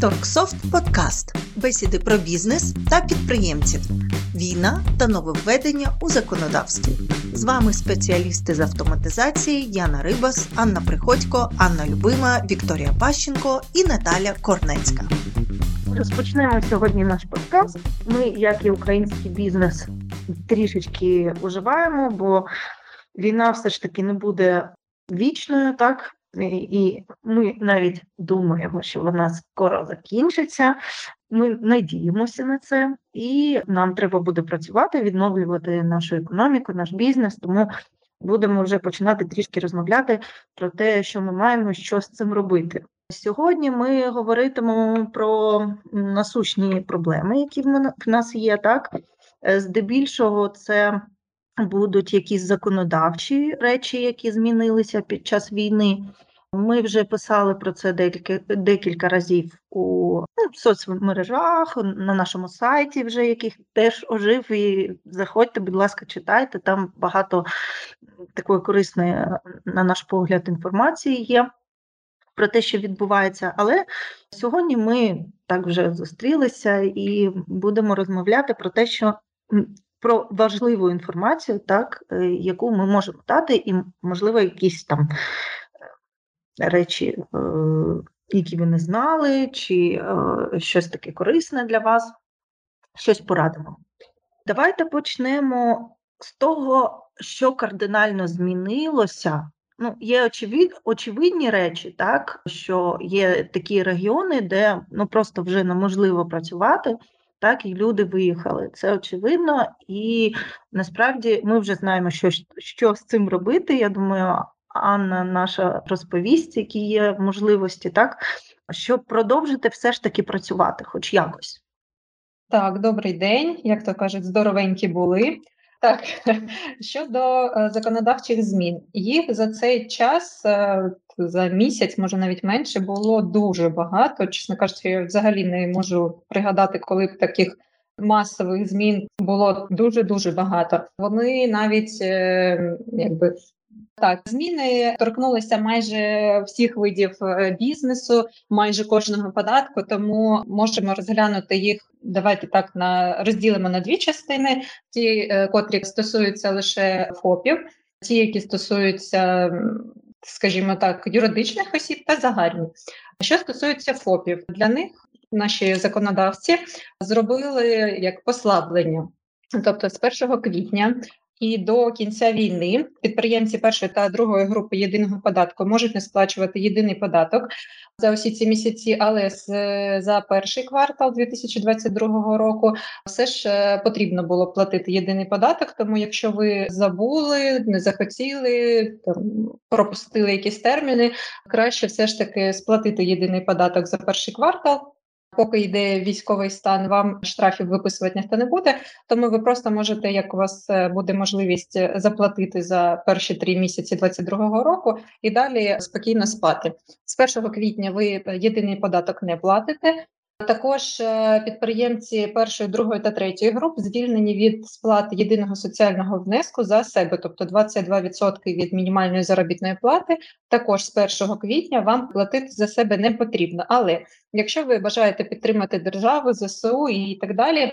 Торксофт Подкаст. Бесіди про бізнес та підприємців. Війна та нововведення у законодавстві. З вами спеціалісти з автоматизації Яна Рибас, Анна Приходько, Анна Любима, Вікторія Пащенко і Наталя Корнецька. Розпочнемо сьогодні наш подкаст. Ми, як і український бізнес, трішечки уживаємо, бо війна все ж таки не буде вічною, так і ми навіть думаємо, що вона скоро закінчиться. Ми надіємося на це, і нам треба буде працювати, відновлювати нашу економіку, наш бізнес. Тому будемо вже починати трішки розмовляти про те, що ми маємо що з цим робити. Сьогодні ми говоритимемо про насущні проблеми, які в нас є, так е, здебільшого, це будуть якісь законодавчі речі, які змінилися під час війни. Ми вже писали про це декілька декілька разів у ну, соцмережах, на нашому сайті, вже яких теж ожив. І заходьте, будь ласка, читайте. Там багато такої корисної, на наш погляд, інформації є про те, що відбувається. Але сьогодні ми так вже зустрілися і будемо розмовляти про те, що про важливу інформацію, так, е, яку ми можемо дати, і, можливо, якісь там е, речі, е, які ви не знали, чи щось таке корисне для вас, щось порадимо. Давайте почнемо з того, що кардинально змінилося. Ну, Є очевид, очевидні речі, так, що є такі регіони, де ну, просто вже неможливо працювати так і люди виїхали. Це очевидно, і насправді ми вже знаємо, що що з цим робити. Я думаю, Анна наша розповість, які є можливості, так щоб продовжити все ж таки працювати, хоч якось. Так, добрий день, як то кажуть, здоровенькі були. Так, щодо е, законодавчих змін, їх за цей час, е, за місяць, може навіть менше, було дуже багато. Чесно кажучи, я взагалі не можу пригадати, коли б таких масових змін було дуже дуже багато. Вони навіть е, якби так, зміни торкнулися майже всіх видів е, бізнесу, майже кожного податку, тому можемо розглянути їх. Давайте так на розділимо на дві частини: ті, е, котрі стосуються лише ФОПів, ті, які стосуються, скажімо так, юридичних осіб та загальні. Що стосується ФОПів, для них наші законодавці зробили як послаблення. Тобто з 1 квітня і до кінця війни підприємці першої та другої групи єдиного податку можуть не сплачувати єдиний податок за усі ці місяці, але з за перший квартал 2022 року все ж е, потрібно було платити єдиний податок. Тому, якщо ви забули, не захотіли там пропустили якісь терміни, краще все ж таки сплатити єдиний податок за перший квартал. Поки йде військовий стан, вам штрафів виписувати ніхто не буде. Тому ви просто можете, як у вас е, буде можливість е, заплатити за перші три місяці 2022 року, і далі спокійно спати. З 1 квітня ви єдиний податок не платите. Також е, підприємці першої, другої та третьої груп звільнені від сплати єдиного соціального внеску за себе, тобто 22% від мінімальної заробітної плати. Також з 1 квітня вам платити за себе не потрібно. Але якщо ви бажаєте підтримати державу, ЗСУ і так далі.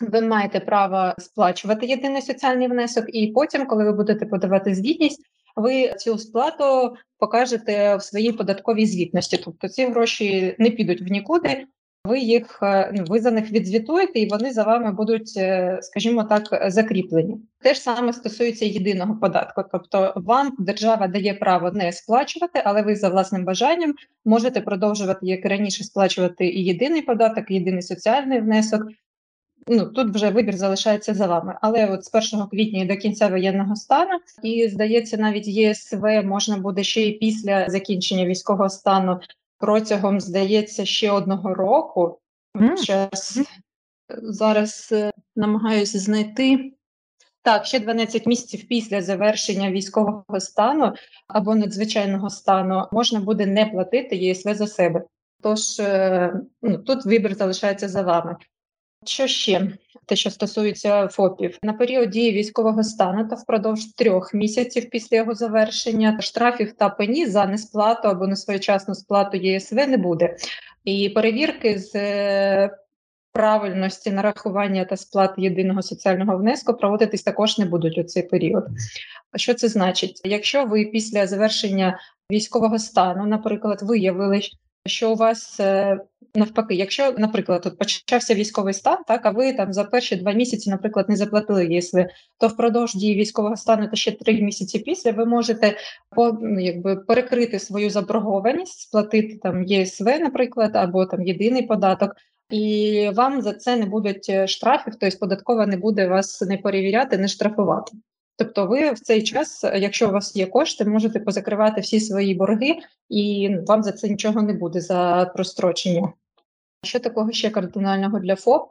Ви маєте право сплачувати єдиний соціальний внесок, і потім, коли ви будете подавати звітність, ви цю сплату покажете в своїй податковій звітності. Тобто ці гроші не підуть в нікуди, ви їх е, ну, ви за них відзвітуєте, і вони за вами будуть, е, скажімо так, закріплені. Те ж саме стосується єдиного податку. Тобто, вам держава дає право не сплачувати, але ви за власним бажанням можете продовжувати як раніше сплачувати і єдиний податок, і єдиний соціальний внесок. Ну тут вже вибір залишається за вами. Але от з 1 квітня до кінця воєнного стану, і здається, навіть ЄСВ можна буде ще й після закінчення військового стану протягом, здається, ще одного року. Mm. Час зараз е, намагаюся знайти. Так, ще 12 місяців після завершення військового стану або надзвичайного стану можна буде не платити ЄСВ за себе. Тож е, ну, тут вибір залишається за вами. Що ще те, що стосується ФОПів, на період дії військового стану та впродовж трьох місяців після його завершення штрафів та пені за несплату або несвоєчасну сплату ЄСВ не буде. і перевірки з правильності нарахування та сплат єдиного соціального внеску проводитись також не будуть у цей період. Що це значить? Якщо ви після завершення військового стану, наприклад, виявили, що у вас е, навпаки, якщо, наприклад, тут почався військовий стан, так а ви там за перші два місяці, наприклад, не заплатили ЄСВ, то впродовж дії військового стану та ще три місяці після ви можете по ну, якби перекрити свою заборгованість, сплатити там ЄСВ, наприклад, або там єдиний податок. І вам за це не будуть е, штрафів, тобто податкова не буде вас не перевіряти, не штрафувати. Тобто, ви в цей час, якщо у вас є кошти, можете позакривати всі свої борги, і вам за це нічого не буде за прострочення. Що такого ще кардинального для ФОП?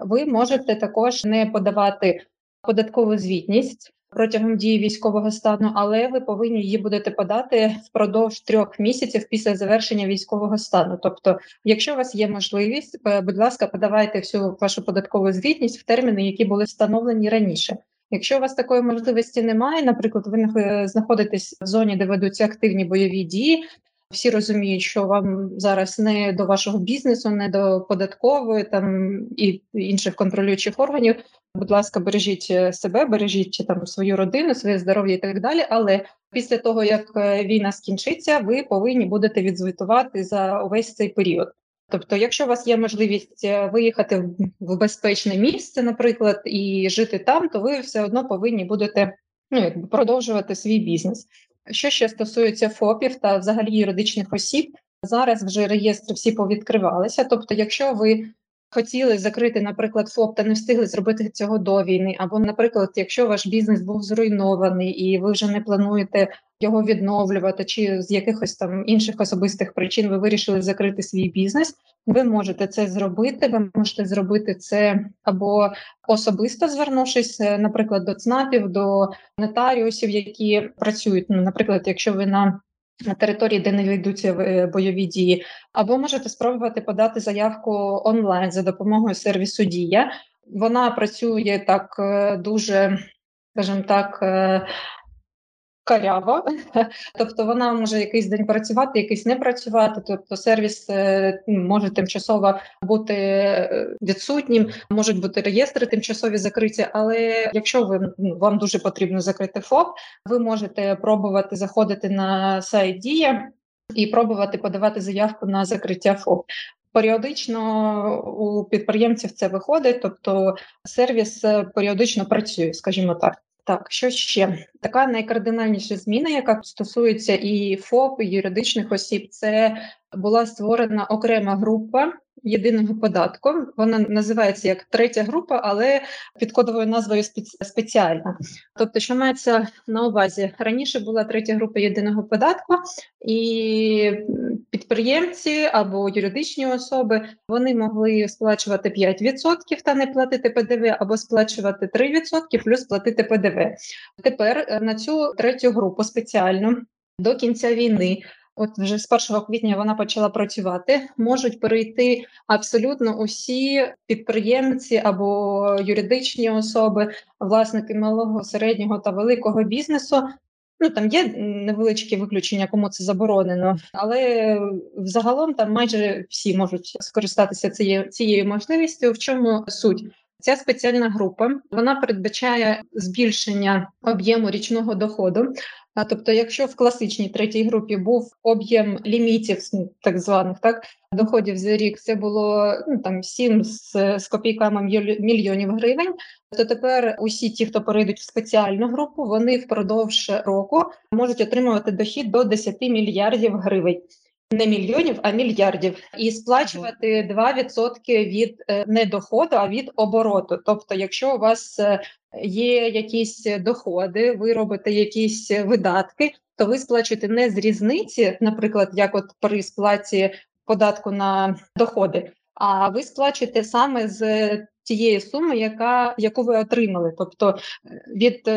Ви можете також не подавати податкову звітність протягом дії військового стану, але ви повинні її будете подати впродовж трьох місяців після завершення військового стану. Тобто, якщо у вас є можливість, е, будь ласка, подавайте всю вашу податкову звітність в терміни, які були встановлені раніше. Якщо у вас такої можливості немає, наприклад, ви знаходитесь в зоні, де ведуться активні бойові дії. Всі розуміють, що вам зараз не до вашого бізнесу, не до податкової там і інших контролюючих органів. Будь ласка, бережіть е, себе, бережіть там свою родину, своє здоров'я і так далі. Але після того як е, війна скінчиться, ви повинні будете відзвітувати за увесь цей період. Тобто, якщо у вас є можливість е, виїхати в безпечне місце, наприклад, і жити там, то ви все одно повинні будете ну, якби продовжувати свій бізнес. Що ще стосується ФОПів та взагалі юридичних осіб, зараз вже реєстри всі повідкривалися. Тобто, якщо ви хотіли закрити, наприклад, ФОП та не встигли зробити цього до війни, або, наприклад, якщо ваш бізнес був зруйнований і ви вже не плануєте його відновлювати, чи з якихось там інших особистих причин ви вирішили закрити свій бізнес, ви можете це зробити. Ви можете зробити це або особисто звернувшись, е, наприклад, до ЦНАПів, до нотаріусів, які працюють. Ну, наприклад, якщо ви на на території, де не ведуться е, бойові дії, або можете спробувати подати заявку онлайн за допомогою сервісу Дія. Вона працює так е, дуже, скажімо так, каряво, тобто вона може якийсь день працювати, якийсь не працювати. Тобто сервіс е, може тимчасово бути е, відсутнім, можуть бути реєстри тимчасові закриті. Але якщо ви ну, вам дуже потрібно закрити ФОП, ви можете пробувати заходити на сайт Дія і пробувати подавати заявку на закриття ФОП. Періодично у підприємців це виходить, тобто сервіс е, періодично працює, скажімо так. Так, що ще? Така найкардинальніша зміна, яка стосується і ФОП, і юридичних осіб, це була створена окрема група єдиного податку. Вона називається як третя група, але під кодовою назвою спеціальна. Тобто, що мається на увазі раніше була третя група єдиного податку, і підприємці або юридичні особи вони могли сплачувати 5% та не платити ПДВ, або сплачувати 3% плюс платити ПДВ. Тепер е, на цю третю групу спеціально до кінця війни От вже з 1 квітня вона почала працювати. Можуть перейти абсолютно усі підприємці або юридичні особи, власники малого, середнього та великого бізнесу. Ну там є невеличкі виключення, кому це заборонено, але взагалом там майже всі можуть скористатися цією цією можливістю. В чому суть? Ця спеціальна група вона передбачає збільшення об'єму річного доходу тобто, якщо в класичній третій групі був об'єм лімітів, так званих так доходів за рік, це було ну там 7 з, з копійками мільйонів гривень, то тепер усі ті, хто перейдуть в спеціальну групу, вони впродовж року можуть отримувати дохід до 10 мільярдів гривень. Не мільйонів, а мільярдів, і сплачувати 2% від е, не доходу, а від обороту. Тобто, якщо у вас е, є якісь доходи, ви робите якісь видатки, то ви сплачуєте не з різниці, наприклад, як от при сплаті податку на доходи, а ви сплачуєте саме з тієї суми, яка яку ви отримали, тобто від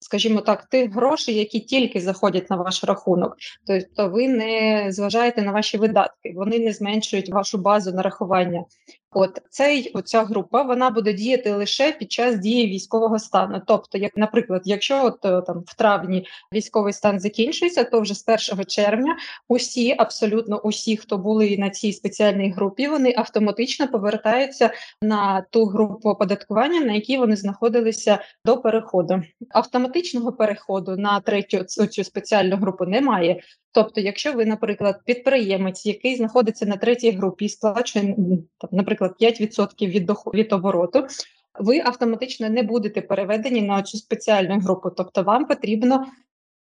скажімо так, тих грошей, які тільки заходять на ваш рахунок, тобто ви не зважаєте на ваші видатки, вони не зменшують вашу базу нарахування. От цей оця група вона буде діяти лише під час дії військового стану. Тобто, як, наприклад, якщо от е, там в травні військовий стан закінчується, то вже з 1 червня усі, абсолютно усі, хто були на цій спеціальній групі, вони автоматично повертаються на ту групу оподаткування, на якій вони знаходилися до переходу. Автоматичного переходу на третю цю спеціальну групу немає. Тобто, якщо ви, наприклад, підприємець, який знаходиться на третій групі і сплачує, там, наприклад, 5% від доход, від обороту, ви автоматично не будете переведені на цю спеціальну групу. Тобто, вам потрібно.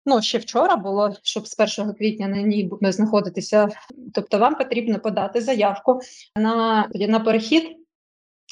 Ну, ще вчора було, щоб з 1 квітня на ній знаходитися. Тобто, вам потрібно подати заявку на на перехід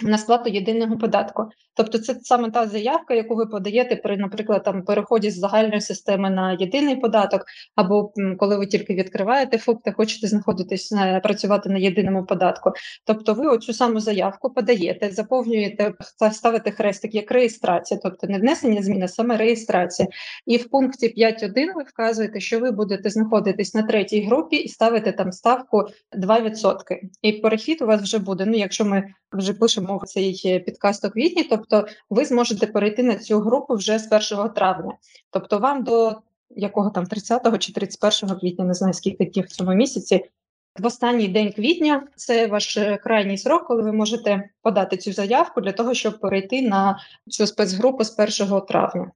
на сплату єдиного податку. Тобто, це саме та заявка, яку ви подаєте при, наприклад, там переході з загальної системи на єдиний податок, або коли ви тільки відкриваєте ФОП та хочете знаходитись на працювати на єдиному податку. Тобто, ви оцю саму заявку подаєте, заповнюєте ставите хрестик як реєстрація, тобто не внесення змін, а саме реєстрація. І в пункті 5.1 ви вказуєте, що ви будете знаходитись на третій групі і ставите там ставку 2%. І перехід у вас вже буде. Ну, якщо ми вже пишемо цей підкаст у квітні, тобто ви зможете перейти на цю групу вже з 1 травня. Тобто, вам до якого там 30 чи 31 квітня, не знаю скільки днів в цьому місяці. В останній день квітня це ваш е, крайній срок, коли ви можете подати цю заявку для того, щоб перейти на цю спецгрупу з 1 травня.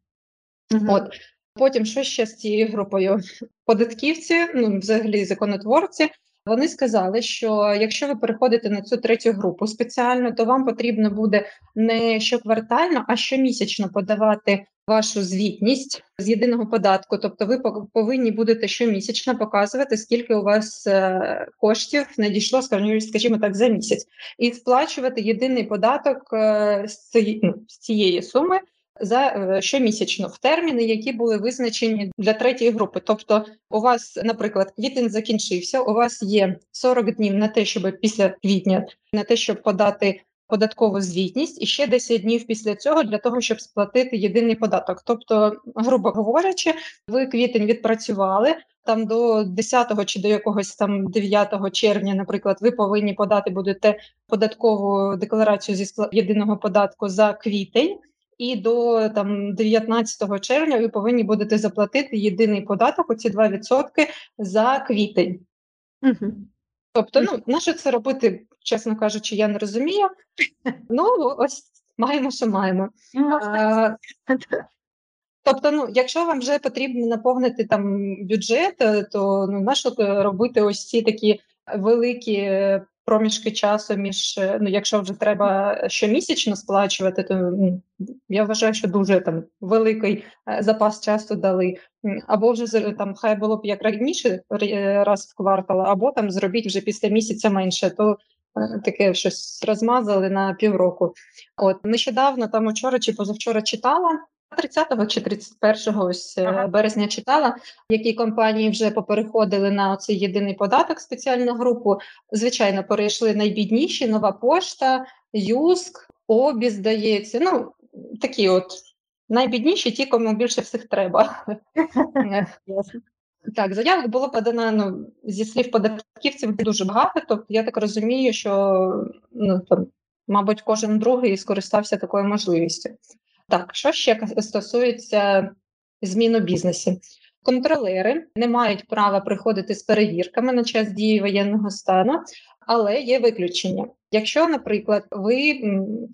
Угу. От потім що ще з цією групою? Податківці, ну взагалі законотворці, вони сказали, що якщо ви переходите на цю третю групу спеціально, то вам потрібно буде не щоквартально, а щомісячно подавати вашу звітність з єдиного податку. Тобто, ви повинні будете щомісячно показувати, скільки у вас е, коштів надійшло, скажімо так, за місяць, і сплачувати єдиний податок е, ну, з цієї суми за е, щомісячно в терміни, які були визначені для третьої групи. Тобто, у вас, наприклад, квітень закінчився. У вас є 40 днів на те, щоб після квітня на те, щоб подати. Податкову звітність і ще 10 днів після цього для того, щоб сплатити єдиний податок. Тобто, грубо говорячи, ви квітень відпрацювали там до 10 чи до якогось там 9 червня, наприклад, ви повинні подати будете податкову декларацію зі єдиного податку за квітень і до там 19 червня ви повинні будете заплатити єдиний податок, оці 2% за квітень. Угу. Тобто, ну на що це робити, чесно кажучи, я не розумію. Ну, ось маємо, що маємо. Ну, а, Тобто, ну, якщо вам вже потрібно наповнити там бюджет, то ну на що робити ось ці такі великі проміжки часу між е, ну, якщо вже треба щомісячно сплачувати, то ну, я вважаю, що дуже там великий е, запас часу дали. Або вже там хай було б як раніше раз в квартал, або там зробіть вже після місяця менше, то е, таке щось розмазали на півроку. От нещодавно там учора чи позавчора читала. 30 чи 31 ось е, ага. березня читала, які компанії вже попереходили на цей єдиний податок спеціальну групу. Звичайно, перейшли найбідніші, нова пошта, юск, обі, здається. Ну, такі от найбідніші, ті, кому більше всіх треба. Так, заявок було подано ну, зі слів податківців дуже багато. Тобто я так розумію, що ну, там, мабуть, кожен другий скористався такою можливістю. Так, що ще стосується змін у бізнесі? Контролери не мають права приходити з перевірками на час дії воєнного стану, але є виключення. Якщо, наприклад, ви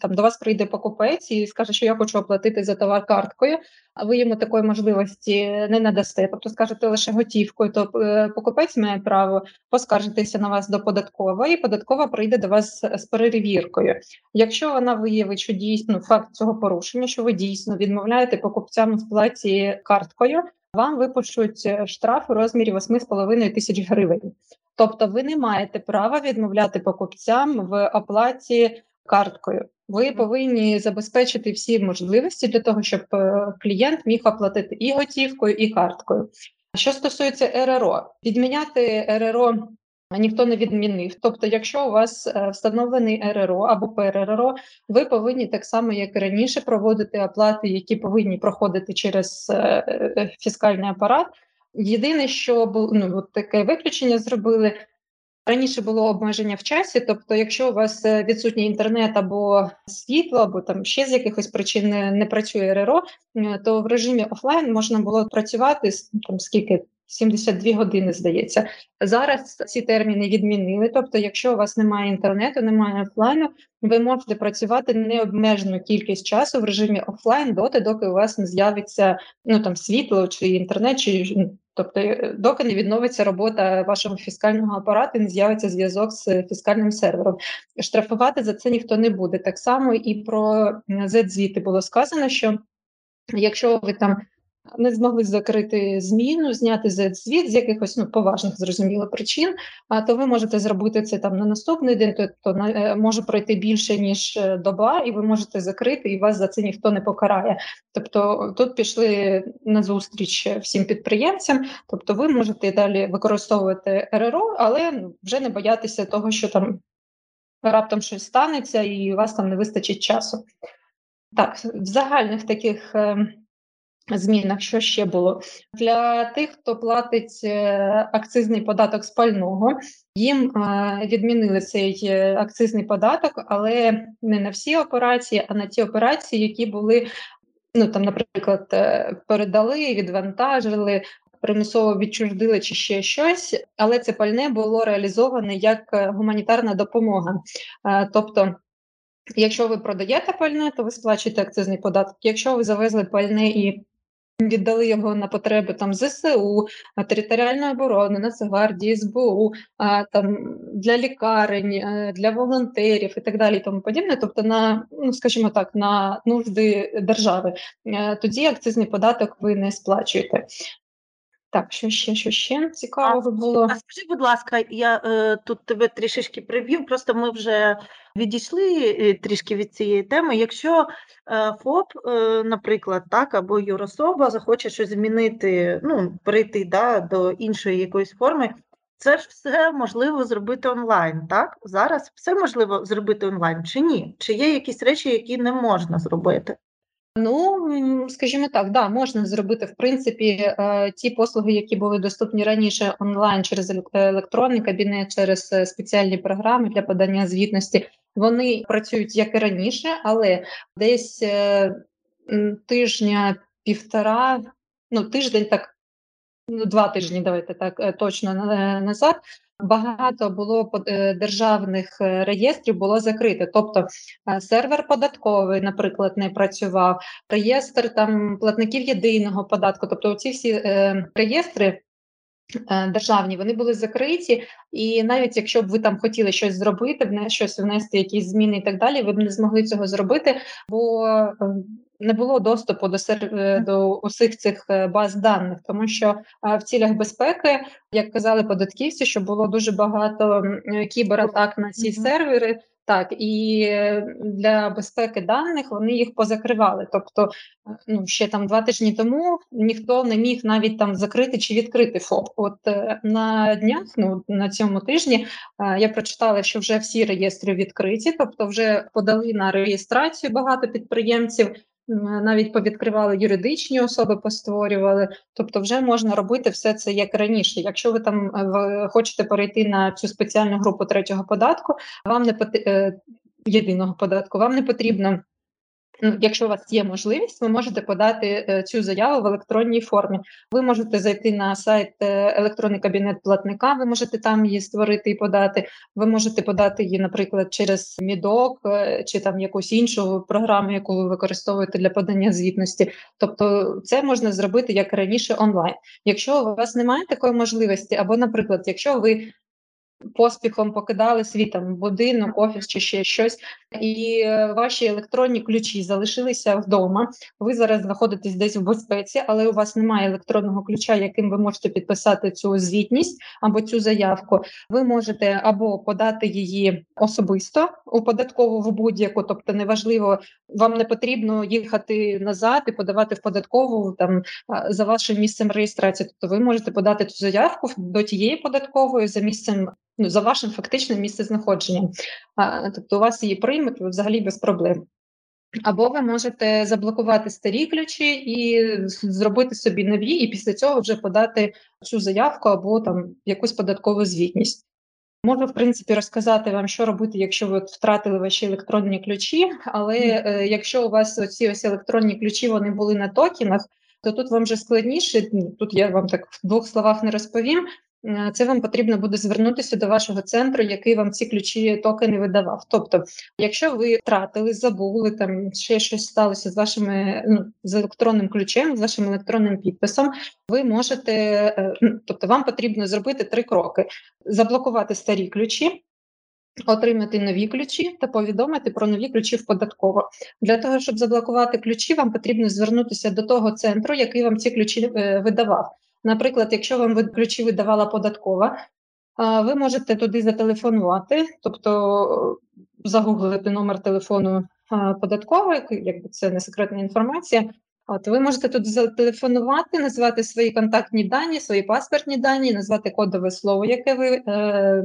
там до вас прийде покупець і скаже, що я хочу оплатити за товар карткою, а ви йому такої можливості не надасте, тобто скажете лише готівкою, то е, покупець має право поскаржитися на вас до податкової, і податкова прийде до вас з перевіркою. Якщо вона виявить, що дійсно ну, факт цього порушення, що ви дійсно відмовляєте покупцям у сплаті карткою, вам випишуть е, штраф у розмірі 8,5 тисяч гривень. Тобто, ви не маєте права відмовляти покупцям в оплаті карткою. Ви повинні забезпечити всі можливості для того, щоб е, клієнт міг оплатити і готівкою, і карткою. Що стосується РРО, відміняти РРО ніхто не відмінив. Тобто, якщо у вас е, встановлений РРО або ПРРО, ви повинні так само, як і раніше, проводити оплати, які повинні проходити через е, фіскальний апарат. Єдине, що було ну, от таке виключення зробили. Раніше було обмеження в часі, тобто, якщо у вас е, відсутній інтернет або світло, або там ще з якихось причин не, не працює РРО, е, то в режимі офлайн можна було працювати там скільки 72 години, здається. Зараз ці терміни відмінили. Тобто, якщо у вас немає інтернету, немає офлайну, ви можете працювати необмежену кількість часу в режимі офлайн доти, доки у вас не з'явиться ну там світло чи інтернет, чи тобто, е, доки не відновиться робота вашого фіскального апарату, не з'явиться зв'язок з фіскальним сервером. Штрафувати за це ніхто не буде. Так само і про Z-звіти було сказано, що якщо ви там не змогли закрити зміну, зняти звіт з якихось ну поважних зрозуміло причин. А то ви можете зробити це там на наступний день, то, то е, може пройти більше ніж е, доба, і ви можете закрити, і вас за це ніхто не покарає. Тобто тут пішли на зустріч всім підприємцям. Тобто, ви можете далі використовувати РРО, але ну, вже не боятися того, що там раптом щось станеться, і у вас там не вистачить часу. Так, в загальних таких. Змінах, що ще було для тих, хто платить е, акцизний податок з пального, їм е, відмінили цей е, акцизний податок, але не на всі операції, а на ті операції, які були ну там, наприклад, передали, відвантажили. Примусово відчуждили чи ще щось, але це пальне було реалізоване як гуманітарна допомога. Тобто, якщо ви продаєте пальне, то ви сплачуєте акцизний податок. Якщо ви завезли пальне і Віддали його на потреби там ЗСУ, територіальної оборони, Нацгвардії, СБУ, а, там для лікарень, е, для волонтерів і так далі, і тому подібне. Тобто, на ну скажімо так, на нужди держави, е, тоді акцизний податок ви не сплачуєте. Так, що ще, що ще цікавого було? А скажи, будь ласка, я е, тут тебе трішечки привів, просто ми вже відійшли е, трішки від цієї теми. Якщо е, ФОП, е, наприклад, так, або юрособа захоче щось змінити, ну, перейти да, до іншої якоїсь форми, це ж все можливо зробити онлайн, так? Зараз все можливо зробити онлайн чи ні? Чи є якісь речі, які не можна зробити? Ну, скажімо так, да, можна зробити в принципі е, ті послуги, які були доступні раніше онлайн через електронний кабінет, через е, спеціальні програми для подання звітності. Вони працюють як і раніше, але десь е, тижня півтора, ну тиждень, так два тижні, давайте так точно назад. Багато було е, державних е, реєстрів було закрите. Тобто е, сервер податковий, наприклад, не працював, реєстр там платників єдиного податку. Тобто, ці всі е, реєстри. Державні вони були закриті, і навіть якщо б ви там хотіли щось зробити, щось внести, якісь зміни і так далі, ви б не змогли цього зробити, бо не було доступу до е, до усіх цих е, баз даних, тому що в цілях безпеки, як казали податківці, що було дуже багато кібератак на ці сервери. Так, і е, для безпеки даних вони їх позакривали. Тобто, ну ще там два тижні тому ніхто не міг навіть там закрити чи відкрити ФОП. От на днях, ну на цьому тижні, я прочитала, що вже всі реєстри відкриті, тобто вже подали на реєстрацію багато підприємців навіть повідкривали юридичні особи, постворювали. Тобто, вже можна робити все це як раніше. Якщо ви там е, хочете перейти на цю спеціальну групу третього податку, вам не е, єдиного податку, вам не потрібно. Ну, якщо у вас є можливість, ви можете подати е, цю заяву в електронній формі. Ви можете зайти на сайт е, електронний кабінет платника. Ви можете там її створити і подати. Ви можете подати її, наприклад, через мідок е, чи там якусь іншу програму, яку ви використовуєте для подання звітності. Тобто, це можна зробити як раніше онлайн. Якщо у вас немає такої можливості, або, наприклад, якщо ви поспіхом покидали свій там будинок, офіс чи ще щось, і е, ваші електронні ключі залишилися вдома. Ви зараз знаходитесь десь в безпеці, але у вас немає електронного ключа, яким ви можете підписати цю звітність або цю заявку. Ви можете або подати її особисто у податкову в будь-яку, тобто неважливо, вам не потрібно їхати назад і подавати в податкову там за вашим місцем реєстрації. Тобто ви можете подати цю заявку до тієї податкової за місцем ну, за вашим фактичним місцезнаходженням. А, Тобто у вас її приймуть ви взагалі без проблем. Або ви можете заблокувати старі ключі і зробити собі нові, і після цього вже подати цю заявку або там якусь податкову звітність. Можу, в принципі, розказати вам, що робити, якщо ви втратили ваші електронні ключі. Але е, якщо у вас оці ось електронні ключі вони були на токенах, то тут вам вже складніше. Тут я вам так в двох словах не розповім. Е, це вам потрібно буде звернутися до вашого центру, який вам ці ключі токени видавав. Тобто, якщо ви втратили, забули там ще щось сталося з вашими ну, з електронним ключем, з вашим електронним підписом, ви можете, е, ну, тобто, вам потрібно зробити три кроки: заблокувати старі ключі. Отримати нові ключі та повідомити про нові ключі в податково. Для того, щоб заблокувати ключі, вам потрібно звернутися до того центру, який вам ці ключі е, видавав. Наприклад, якщо вам ключі видавала податкова, ви можете туди зателефонувати, тобто загуглити номер телефону податкової, якби це не секретна інформація. От ви можете тут зателефонувати, назвати свої контактні дані, свої паспортні дані, назвати кодове слово, яке ви е,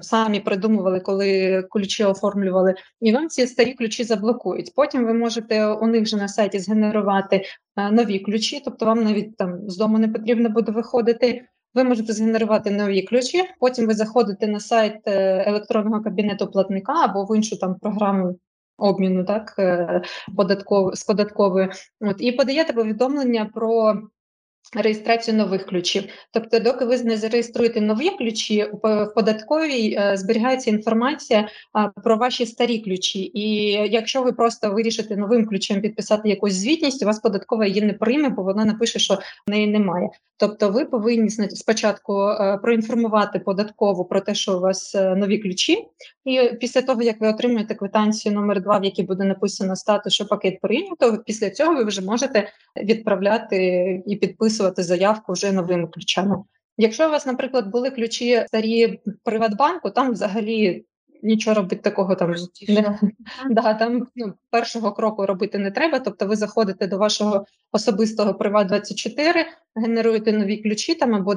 самі придумували, коли ключі оформлювали, і вам ці старі ключі заблокують. Потім ви можете у них вже на сайті згенерувати е, нові ключі, тобто вам навіть там з дому не потрібно буде виходити. Ви можете згенерувати нові ключі. Потім ви заходите на сайт е, електронного кабінету платника або в іншу там програму. Обміну так е, податков, з податковою, от і подаєте повідомлення про Реєстрацію нових ключів, тобто, доки ви не зареєструєте нові ключі, в податковій е, зберігається інформація про ваші старі ключі. І якщо ви просто вирішите новим ключем підписати якусь звітність, у вас податкова її не прийме, бо вона напише, що в неї немає. Тобто, ви повинні спочатку е, проінформувати податкову про те, що у вас е, нові ключі, і після того як ви отримуєте квитанцію номер 2 в якій буде написано статус, що пакет прийнято, після цього ви вже можете відправляти і підписувати заявку вже новими ключами. Якщо у вас, наприклад, були ключі старі Приватбанку, там взагалі нічого робити такого там не да, там ну, першого кроку робити не треба. Тобто, ви заходите до вашого особистого Приват 24 генеруєте нові ключі там або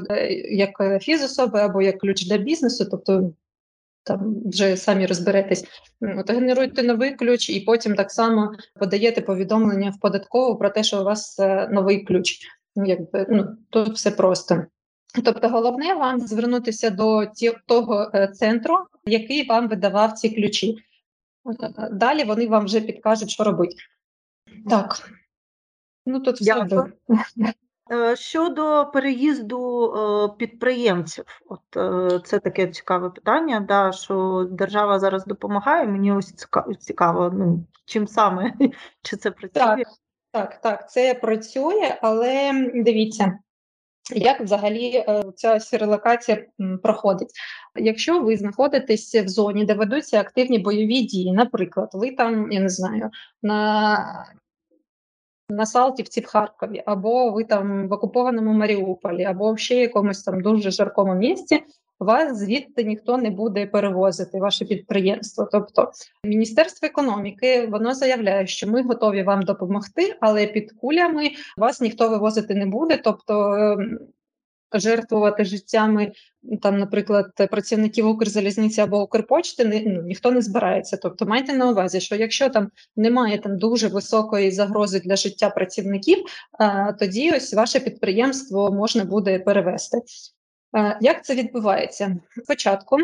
як фізособи, або як ключ для бізнесу, тобто. Там вже самі розберетесь, От, генеруєте новий ключ, і потім так само подаєте повідомлення в податкову про те, що у вас е, новий ключ. Ну, якби ну тут все просто. Тобто, головне вам звернутися до ті, того е, центру, який вам видавав ці ключі. Е, далі вони вам вже підкажуть, що робити. Так, ну тут все добре. Е, щодо переїзду підприємців, от це таке цікаве питання, да, що держава зараз допомагає. Мені ось цікаво, ну чим саме чи це працює? Так, так, так, це працює, але дивіться. Як взагалі е, ця релокація проходить? Якщо ви знаходитесь в зоні, де ведуться активні бойові дії, наприклад, ви там, я не знаю, на на Салтівці в Харкові, або ви там в окупованому Маріуполі, або в ще якомусь там дуже жаркому місці, вас звідти ніхто не буде перевозити ваше підприємство. Тобто Міністерство економіки воно заявляє, що ми готові вам допомогти, але під кулями вас ніхто вивозити не буде. Тобто ем, жертвувати життями там, наприклад, працівників Укрзалізниці або Укрпочти ні, ну, ніхто не збирається. Тобто майте на увазі, що якщо там немає там дуже високої загрози для життя працівників, а, тоді ось ваше підприємство можна буде перевести. Як це відбувається? Спочатку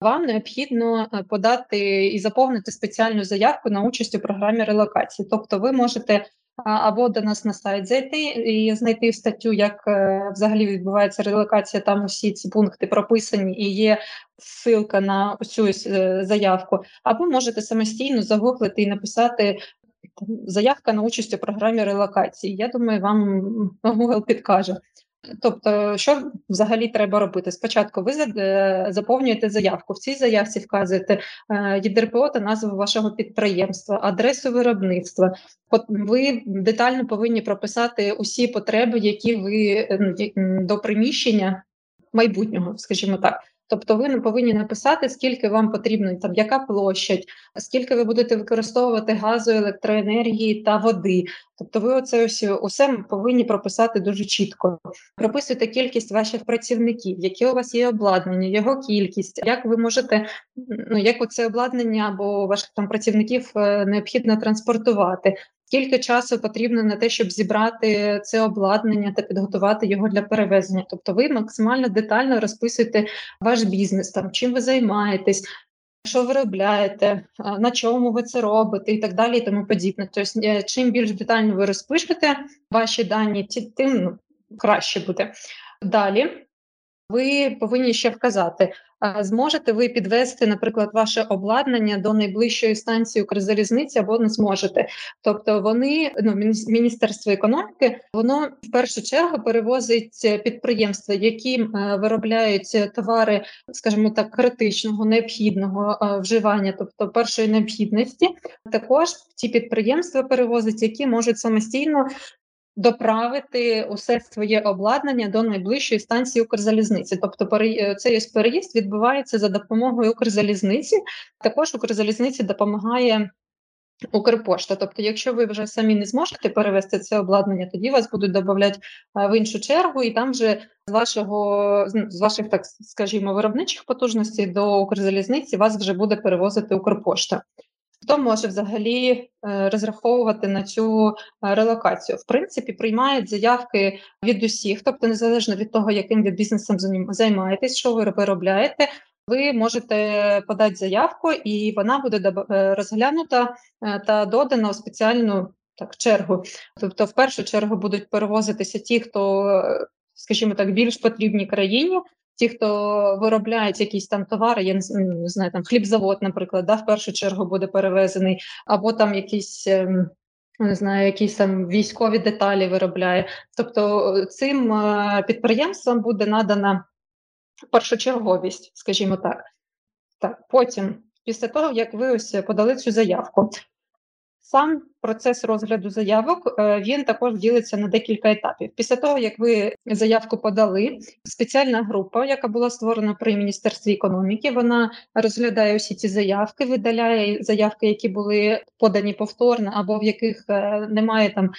вам необхідно е, подати і заповнити спеціальну заявку на участь у програмі релокації. Тобто, ви можете або до нас на сайт зайти і знайти статтю, як е, взагалі відбувається релокація. Там усі ці пункти прописані і є ссылка на цю е, заявку, або можете самостійно загуглити і написати. Заявка на участь у програмі релокації. Я думаю, вам Google підкаже. Тобто, що взагалі треба робити? Спочатку ви е, заповнюєте заявку. В цій заявці вказуєте е, ЄДРПО та назву вашого підприємства, адресу виробництва. Ви детально повинні прописати усі потреби, які ви ну, до приміщення майбутнього, скажімо так. Тобто ви повинні написати, скільки вам потрібно, там яка площадь, скільки ви будете використовувати газу, електроенергії та води. Тобто, ви оце ось усе повинні прописати дуже чітко. Прописуйте кількість ваших працівників, яке у вас є обладнання, його кількість, як ви можете, ну як оце обладнання або ваших там працівників е, необхідно транспортувати. Скільки часу потрібно на те, щоб зібрати це обладнання та підготувати його для перевезення. Тобто, ви максимально детально розписуєте ваш бізнес, там чим ви займаєтесь. Що виробляєте, на чому ви це робите, і так далі, і тому подібне. Тобто, чим більш детально ви розпишете ваші дані, тим ну, краще буде. Далі ви повинні ще вказати, зможете ви підвести, наприклад, ваше обладнання до найближчої станції Укрзалізниці або не зможете. Тобто, вони ну міністерство економіки, воно в першу чергу перевозить підприємства, які виробляють товари, скажімо так, критичного необхідного вживання, тобто першої необхідності. Також ті підприємства перевозять, які можуть самостійно доправити усе своє обладнання до найближчої станції Укрзалізниці. Тобто, е, цей переїзд відбувається за допомогою Укрзалізниці. Також Укрзалізниці допомагає. Укрпошта, тобто, якщо ви вже самі не зможете перевести це обладнання, тоді вас будуть додати в іншу чергу, і там вже з вашого з ваших, так скажімо, виробничих потужностей до Укрзалізниці вас вже буде перевозити Укрпошта. Хто може взагалі е, розраховувати на цю е, релокацію? В принципі, приймають заявки від усіх, тобто, незалежно від того, яким ви бізнесом займаєтесь, що ви виробляєте, ви можете подати заявку, і вона буде е, розглянута та додана у спеціальну так чергу. Тобто, в першу чергу будуть перевозитися ті, хто, скажімо так, більш потрібні країні ті, хто виробляють якісь там товари, я не знаю, там хлібзавод, наприклад, да, в першу чергу буде перевезений, або там якісь. Ем, не знаю, якісь там військові деталі виробляє. Тобто е, цим е, підприємствам буде надана першочерговість, скажімо так. Так, потім, після того, як ви ось подали цю заявку, Сам процес розгляду заявок е, він також ділиться на декілька етапів. Після того, як ви заявку подали, спеціальна група, яка була створена при міністерстві економіки, вона розглядає усі ці заявки, видаляє заявки, які були подані повторно, або в яких е, немає там.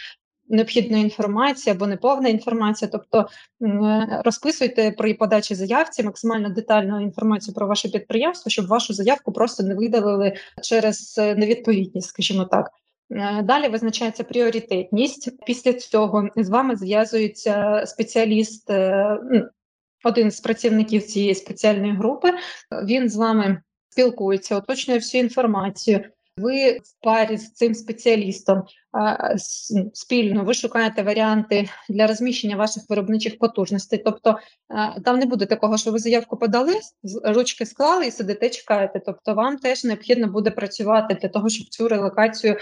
Необхідної інформації або неповна інформація, тобто розписуйте при подачі заявці максимально детальну інформацію про ваше підприємство, щоб вашу заявку просто не видалили через е, невідповідність, скажімо так. Е, далі визначається пріоритетність. Після цього з вами зв'язується спеціаліст, е, один з працівників цієї спеціальної групи. Він з вами спілкується, уточнює всю інформацію. Ви в парі з цим спеціалістом спільно ви шукаєте варіанти для розміщення ваших виробничих потужностей. Тобто там не буде такого, що ви заявку подали, ручки склали і сидите, чекаєте. Тобто, вам теж необхідно буде працювати для того, щоб цю релокацію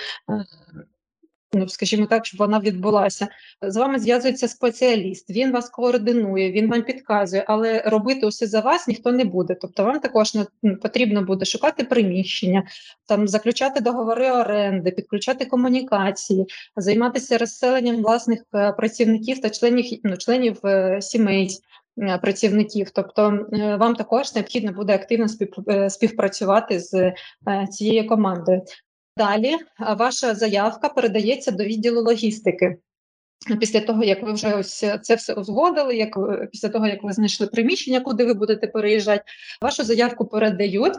ну скажімо так, щоб вона відбулася. З вами зв'язується спеціаліст, він вас координує, він вам підказує, але робити усе за вас ніхто не буде. Тобто, вам також потрібно буде шукати приміщення, там заключати договори оренди, підключати комунікації, займатися розселенням власних е, працівників та членів ну, членів е, сімей. Е, працівників, тобто вам також необхідно буде активно співпрацювати з цією командою. Далі ваша заявка передається до відділу логістики. Після того, як ви вже ось це все узгодили, як після того, як ви знайшли приміщення, куди ви будете переїжджати, вашу заявку передають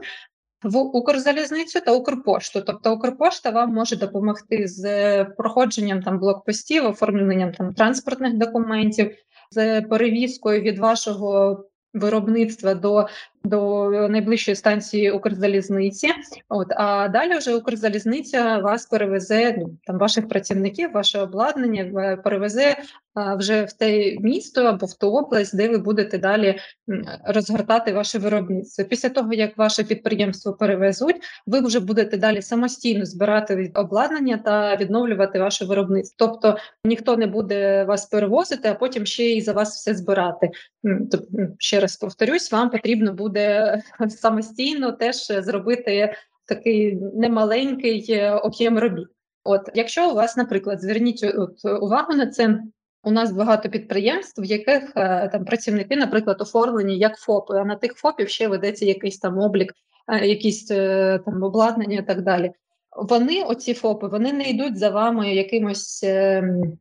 в Укрзалізницю та Укрпошту. Тобто Укрпошта вам може допомогти з проходженням там блокпостів, оформленням там транспортних документів, з перевізкою від вашого виробництва до до найближчої станції Укрзалізниці. От а далі вже Укрзалізниця вас перевезе ну там ваших працівників, ваше обладнання перевезе а, вже в те місто або в ту область, де ви будете далі розгортати ваше виробництво. Після того як ваше підприємство перевезуть, ви вже будете далі самостійно збирати обладнання та відновлювати ваше виробництво. Тобто ніхто не буде вас перевозити, а потім ще й за вас все збирати. Тобто, ще раз повторюсь, вам потрібно буде буде самостійно теж зробити такий немаленький е, об'єм робіт. От, якщо у вас, наприклад, зверніть от, увагу на це. У нас багато підприємств, в яких е, там працівники, наприклад, оформлені як ФОПи, а на тих ФОПів ще ведеться якийсь там облік, е, якісь там обладнання і так далі. Вони, оці ФОПи, вони не йдуть за вами якимось ем,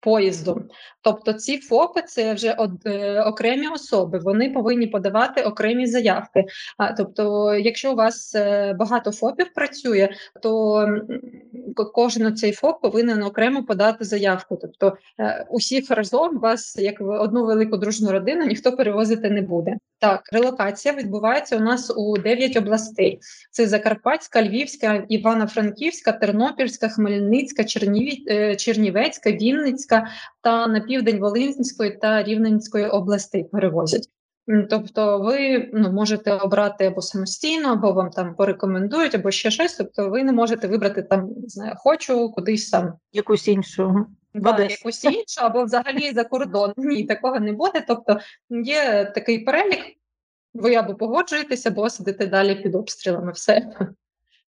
поїздом. Тобто ці ФОПи це вже од, е, окремі особи, вони повинні подавати окремі заявки. А тобто, якщо у вас е, багато ФОПів працює, то кожен цей ФОП повинен окремо подати заявку. Тобто е, усіх разом вас, як одну велику дружну родину, ніхто перевозити не буде. Так, релокація відбувається у нас у 9 областей: це Закарпатська, Львівська, Івано-Франківська, Тернопільська, Хмельницька, Черніві... Е, Чернівецька, Вінницька та на південь Волинської та Рівненської областей перевозять. Тобто, ви ну, можете обрати або самостійно, або вам там порекомендують, або ще щось. Тобто, ви не можете вибрати там, не знаю, хочу кудись там якусь іншу. Да, якусь іншу, або взагалі за кордон. Ні, такого не буде. Тобто є такий перелік, ви або погоджуєтеся, або сидите далі під обстрілами. Все.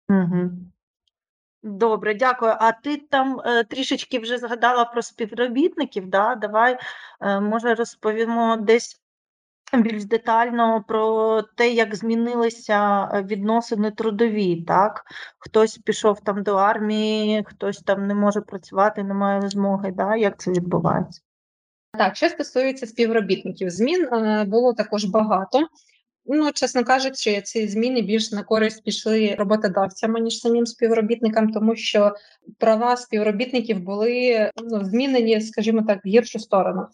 Угу. Добре, дякую. А ти там е, трішечки вже згадала про співробітників. Да? Давай, е, може, розповімо десь більш детально про те, як змінилися е, відносини трудові. Так? Хтось пішов там до армії, хтось там не може працювати, не має змоги. Да? Як це відбувається? Так, що стосується співробітників, змін е, було також багато. Ну, чесно кажучи, ці зміни більш на користь пішли роботодавцям, ніж самим співробітникам, тому що права співробітників були ну, змінені, скажімо так, в гіршу сторону.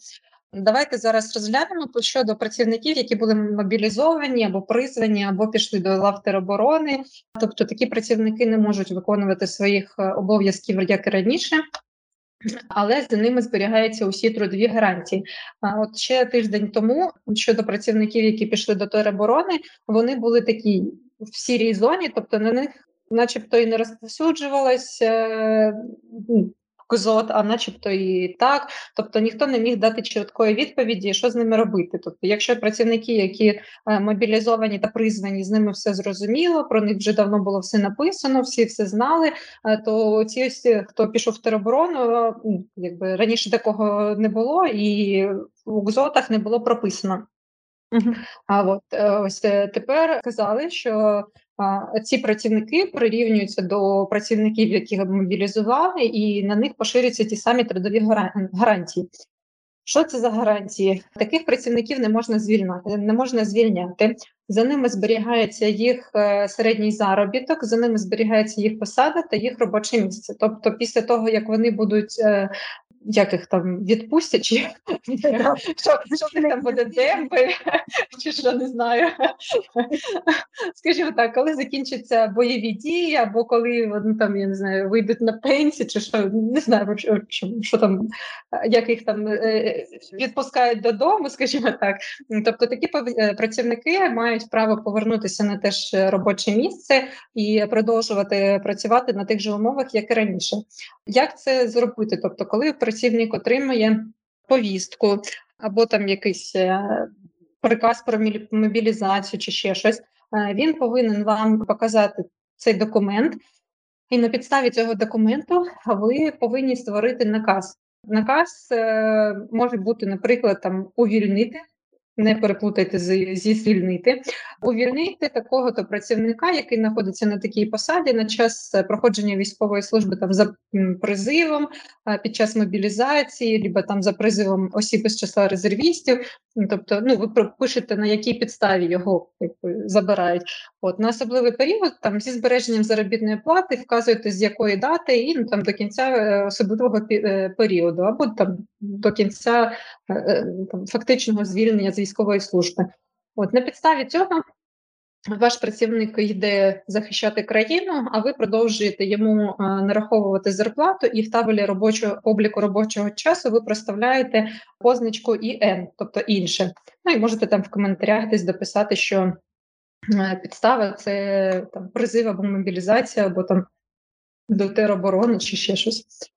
Давайте зараз розглянемо щодо працівників, які були мобілізовані або призвані, або пішли до лав тероборони. Тобто такі працівники не можуть виконувати своїх е, обов'язків як і раніше. Але за ними зберігаються усі трудові гарантії. А от ще тиждень тому щодо працівників, які пішли до тероборони, вони були такі в сірій зоні, тобто на них, начебто, і не розповсюджувалася е, козот, а начебто і так. Тобто ніхто не міг дати чіткої відповіді, що з ними робити. Тобто, якщо працівники, які е, мобілізовані та призвані, з ними все зрозуміло, про них вже давно було все написано, всі все знали. Е, то ці ось, хто пішов в тероборону, ну, якби раніше такого не було, і в ГЗОТах не було прописано. А от е, ось тепер казали, що ці працівники прирівнюються до працівників, яких мобілізували, і на них поширюються ті самі трудові гарантії. Що це за гарантії? Таких працівників не можна звільняти, не можна звільняти. За ними зберігається їх е, середній заробіток, за ними зберігається їх посада та їх робоче місце. Тобто, після того як вони будуть е, як їх там відпустять, чи що, що там буде демби, чи що не знаю. Скажімо так, коли закінчаться бойові дії, або коли вони там, я не знаю, вийдуть на пенсію, чи що не знаю, що там, як їх там е, відпускають додому, скажімо так. Тобто такі е, працівники мають право повернутися на те ж робоче місце і продовжувати працювати на тих же умовах, як і раніше. Як це зробити? Тобто, коли працівник отримує повістку або там якийсь е, приказ про мобілізацію чи ще щось, е, він повинен вам показати цей документ, і на підставі цього документу ви повинні створити наказ. Наказ е, може бути, наприклад, там увільнити не переплутайте зі звільнити, увільнити такого то працівника, який знаходиться на такій посаді на час е, проходження військової служби там за призивом, під час мобілізації, либо там за призивом осіб із числа резервістів. Тобто, ну ви пишете на якій підставі його забирають. От на особливий період там зі збереженням заробітної плати вказуєте з якої дати, і ну, там до кінця е, особливого е, періоду, або там до кінця там фактичного звільнення з військової служби. От на підставі цього ваш працівник йде захищати країну, а ви продовжуєте йому е, нараховувати зарплату, і в табелі робочого обліку робочого часу ви проставляєте позначку ІН, тобто інше. Ну і можете там в коментарях десь дописати, що е, підстава це там призив або мобілізація, або там до тероборони чи ще щось.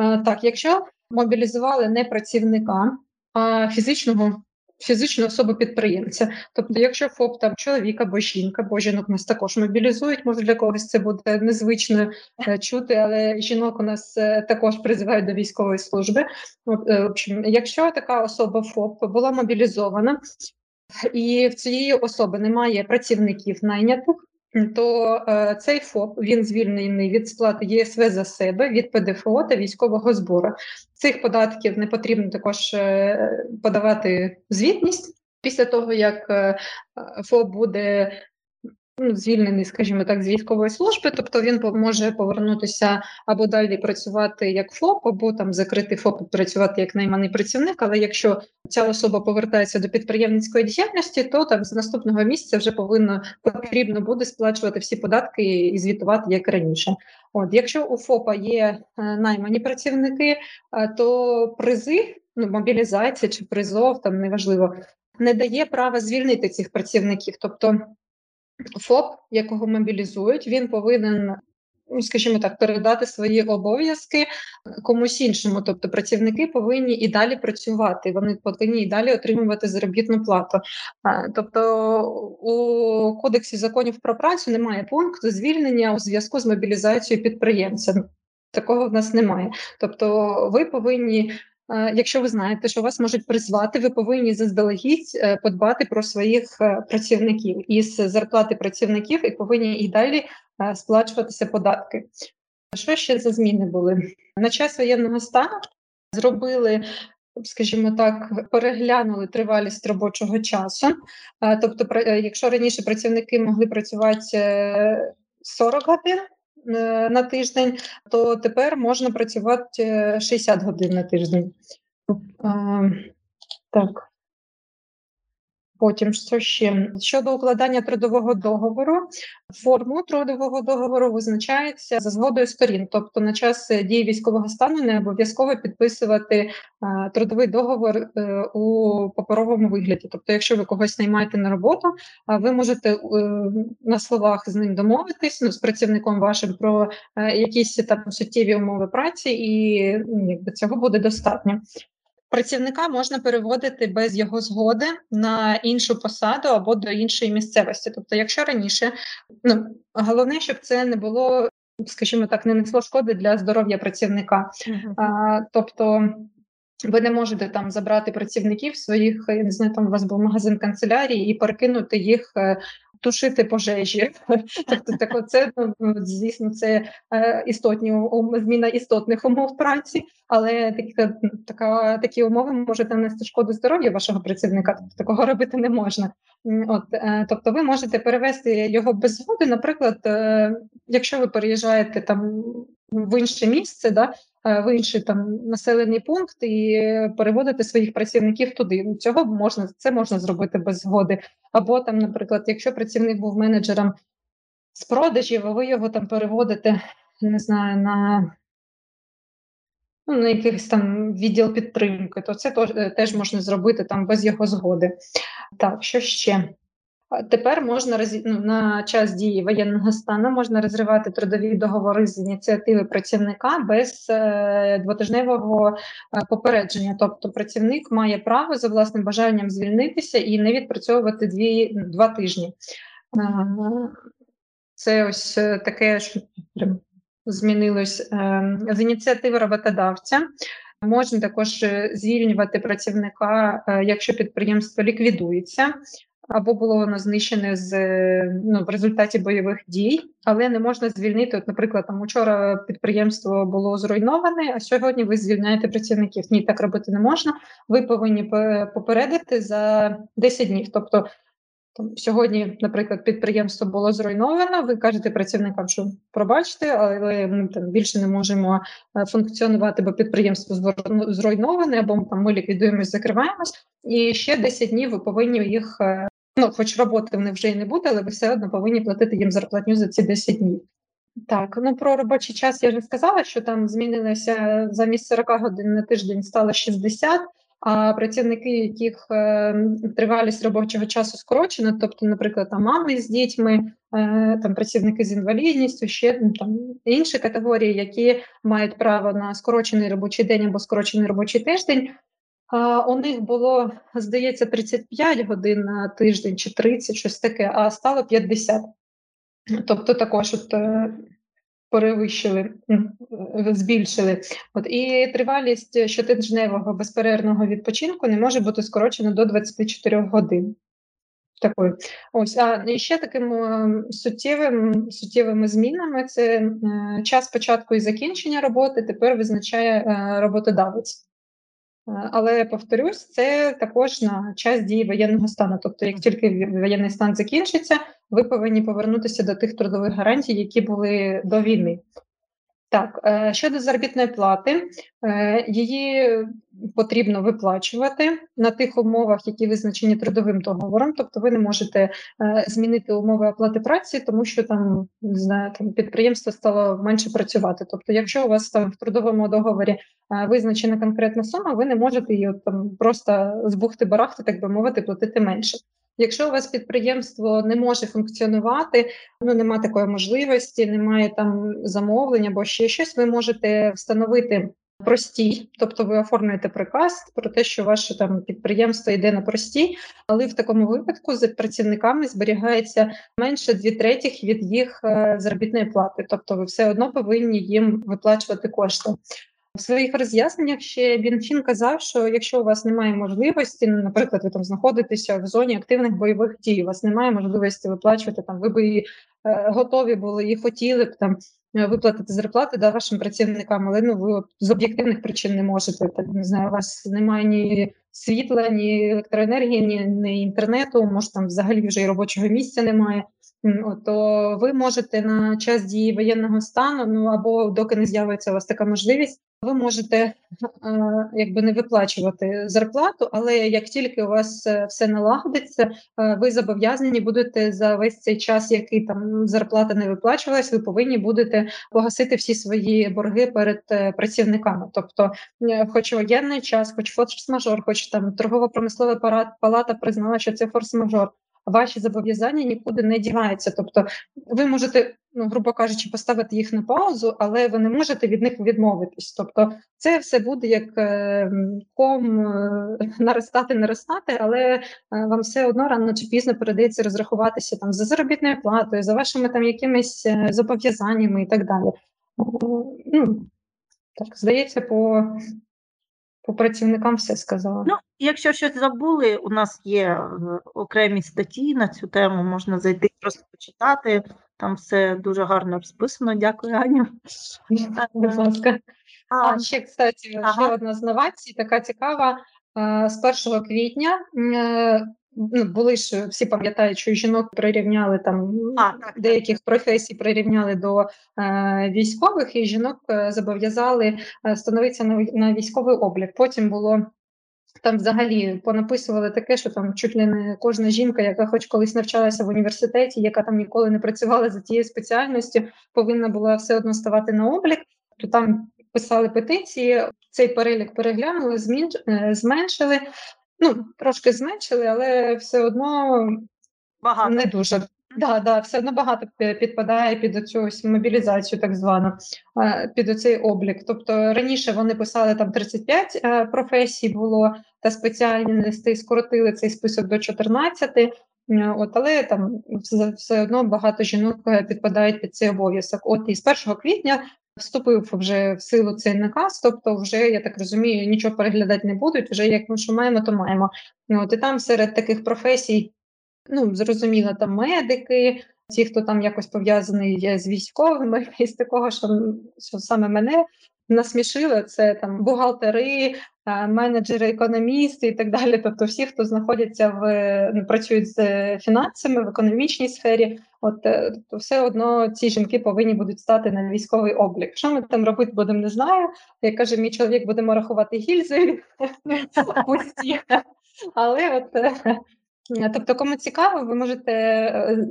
Е, так, якщо мобілізували не працівника, а фізичного фізичну особу підприємця. Тобто, якщо ФОП там чоловік або жінка, бо жінок нас також мобілізують, може для когось це буде незвично е, чути, але жінок у нас е, також призивають до військової служби. Е, в общем, якщо така особа ФОП була мобілізована і в цієї особи немає працівників найнятих. То е, цей ФОП він звільнений від сплати ЄСВ за себе від ПДФО та військового збору. Цих податків не потрібно також е, подавати звітність після того, як е, ФОП буде звільнений, скажімо так, з військової служби, тобто він може повернутися або далі працювати як ФОП, або там закрити ФОП, працювати як найманий працівник. Але якщо ця особа повертається до підприємницької діяльності, то там з наступного місяця вже повинно потрібно буде сплачувати всі податки і звітувати як раніше. От якщо у ФОПа є е, наймані працівники, е, то призи. Ну, мобілізація чи призов, там неважливо, не дає права звільнити цих працівників. Тобто ФОП, якого мобілізують, він повинен, ну, скажімо так, передати свої обов'язки комусь іншому. Тобто працівники повинні і далі працювати, вони повинні і далі отримувати заробітну плату. Тобто у кодексі законів про працю немає пункту звільнення у зв'язку з мобілізацією підприємця. Такого в нас немає. Тобто, ви повинні якщо ви знаєте, що вас можуть призвати, ви повинні заздалегідь е, подбати про своїх е, працівників із зарплати працівників і повинні і далі сплачуватися податки. Що ще за зміни були на час воєнного стану? Зробили. Скажімо так, переглянули тривалість робочого часу. Тобто, якщо раніше працівники могли працювати 40 годин, Е, на тиждень, то тепер можна працювати 60 годин на тиждень. Так. Потім що ще щодо укладання трудового договору, форму трудового договору визначається за згодою сторін. Тобто, на час дії військового стану не обов'язково підписувати а, трудовий договор е, у паперовому вигляді. Тобто, якщо ви когось наймаєте на роботу, а ви можете е, на словах з ним домовитись ну, з працівником вашим про е, якісь там суттєві умови праці, і ну, якби цього буде достатньо. Працівника можна переводити без його згоди на іншу посаду або до іншої місцевості. Тобто, якщо раніше, ну головне, щоб це не було, скажімо так, не несло шкоди для здоров'я працівника. Uh-huh. А, Тобто ви не можете там забрати працівників своїх, я не знаю, там у вас був магазин канцелярії і перекинути їх е, тушити пожежі. Тобто, так це ну, звісно, це е, істотні зміна істотних умов праці, але така така такі умови можуть нанести шкоду здоров'ю вашого працівника. Тобто такого робити не можна. От е, тобто, ви можете перевести його без згоди. Наприклад, е, якщо ви переїжджаєте там в інше місце, да. В інший там населений пункт і переводити своїх працівників туди. Цього можна це можна зробити без згоди. Або там, наприклад, якщо працівник був менеджером з продажів, а ви його там переводите, не знаю, на ну, на якийсь там відділ підтримки, то це теж можна зробити там без його згоди. Так, що ще? Тепер можна ну, на час дії воєнного стану можна розривати трудові договори з ініціативи працівника без е, двотижневого е, попередження. Тобто працівник має право за власним бажанням звільнитися і не відпрацьовувати дві два тижні. Е, це ось таке що змінилось з ініціативи роботодавця. Можна також звільнювати працівника, якщо підприємство ліквідується або було воно знищене з ну в результаті бойових дій, але не можна звільнити. От, наприклад, там учора підприємство було зруйноване, а сьогодні ви звільняєте працівників. Ні, так робити не можна. Ви повинні попередити за 10 днів. Тобто там сьогодні, наприклад, підприємство було зруйновано. Ви кажете працівникам, що пробачте, але ми там більше не можемо е, функціонувати, бо підприємство зруйноване, або там ми ліквідуємось, закриваємось. І ще 10 днів ви повинні їх е, Ну, хоч роботи в них вже і не буде, але ви все одно повинні платити їм зарплатню за ці 10 днів. Так, ну про робочий час я вже сказала, що там змінилося замість 40 годин на тиждень стало 60, а працівники, яких е, тривалість робочого часу скорочена, тобто, наприклад, там мами з дітьми, е, там працівники з інвалідністю, ще там інші категорії, які мають право на скорочений робочий день або скорочений робочий тиждень, у них було, здається, 35 годин на тиждень чи 30, щось таке, а стало 50. Тобто також от е, перевищили, збільшили. От І тривалість щотижневого безперервного відпочинку не може бути скорочена до 24 годин. такою. Ось, а ще таким е, суттєвим, суттєвими змінами це е, час початку і закінчення роботи тепер визначає е, роботодавець. Е, але повторюсь, це також на час дії воєнного стану. Тобто, як тільки воєнний стан закінчиться, ви повинні повернутися до тих трудових гарантій, які були до війни. Так, е, щодо заробітної плати, е, її потрібно виплачувати на тих умовах, які визначені трудовим договором. Тобто, ви не можете е, змінити умови оплати праці, тому що там не знаю, там підприємство стало менше працювати. Тобто, якщо у вас там в трудовому договорі визначена конкретна сума, ви не можете її там просто збухти барахти, так би мовити, платити менше. Якщо у вас підприємство не може функціонувати, ну немає такої можливості, немає там замовлення або ще щось, ви можете встановити простій, тобто ви оформлюєте приказ про те, що ваше там підприємство йде на простій, але в такому випадку з працівниками зберігається менше дві третіх від їх е, заробітної плати, тобто ви все одно повинні їм виплачувати кошти. В своїх роз'ясненнях ще Бінфін казав, що якщо у вас немає можливості, ну, наприклад, ви там знаходитеся в зоні активних бойових дій, у вас немає можливості виплачувати там, ви би е, готові були і хотіли б там е, виплатити зарплати да, вашим працівникам, але ну ви з об'єктивних причин не можете. Так не знаю, у вас немає ні світла, ні електроенергії, ні, ні інтернету, може там взагалі вже і робочого місця немає то ви можете на час дії воєнного стану, ну або доки не з'явиться у вас така можливість, ви можете е, якби не виплачувати зарплату, але як тільки у вас е, все налагодиться, е, ви зобов'язані будете за весь цей час, який там зарплата не виплачувалась, ви повинні будете погасити всі свої борги перед працівниками. Тобто, хоч воєнний час, хоч форс-мажор, хоч там торгово-промислова палата признала, що це форс-мажор ваші зобов'язання нікуди не діваються. Тобто, ви можете, ну грубо кажучи, поставити їх на паузу, але ви не можете від них відмовитись. Тобто, це все буде як е, ком е, наростати, наростати, але е, вам все одно рано чи пізно передається розрахуватися там за заробітною платою, за вашими там якимись зобов'язаннями і так далі. Ну, так, здається, по по працівникам все сказала. Ну, якщо щось забули, у нас є е, окремі статті на цю тему, можна зайти просто почитати. Там все дуже гарно розписано. Дякую, Аня. Будь ласка. А ще, кстати, ага. ще одна з новацій, така цікава. З 1 квітня е, були ж всі пам'ятають, що жінок прирівняли там а, так, деяких професій прирівняли до е, військових, і жінок е, зобов'язали е, становитися на, на військовий облік. Потім було. Там взагалі понаписували таке, що там чуть ли не кожна жінка, яка хоч колись навчалася в університеті, яка там ніколи не працювала за тією спеціальністю, повинна була все одно ставати на облік. То там писали петиції, цей перелік переглянули, е, зменшили ну, трошки зменшили, але все одно багато. не дуже. Да, да, все одно багато підпадає під цю мобілізацію, так звану, під цей облік. Тобто раніше вони писали там 35 е, професій було та спеціальностей, скоротили цей список до 14, е, От, але там все, все одно багато жінок е, підпадають під цей обов'язок. От і з 1 квітня Вступив вже в силу цей наказ, тобто, вже я так розумію, нічого переглядати не будуть. Вже як ми що маємо, то маємо. Ну, от і там серед таких професій, ну зрозуміло, там медики, ті, хто там якось пов'язаний з військовими, і з такого, що, що саме мене насмішили, це там бухгалтери, менеджери, економісти і так далі. Тобто, всі, хто знаходяться в ну, працюють з фінансами в економічній сфері, от е, тобто, все одно ці жінки повинні будуть стати на військовий облік. Що ми там робити будемо, не знаю. Як каже мій чоловік, будемо рахувати гільзи пусті. Але от е, тобто, кому цікаво, ви можете. Е,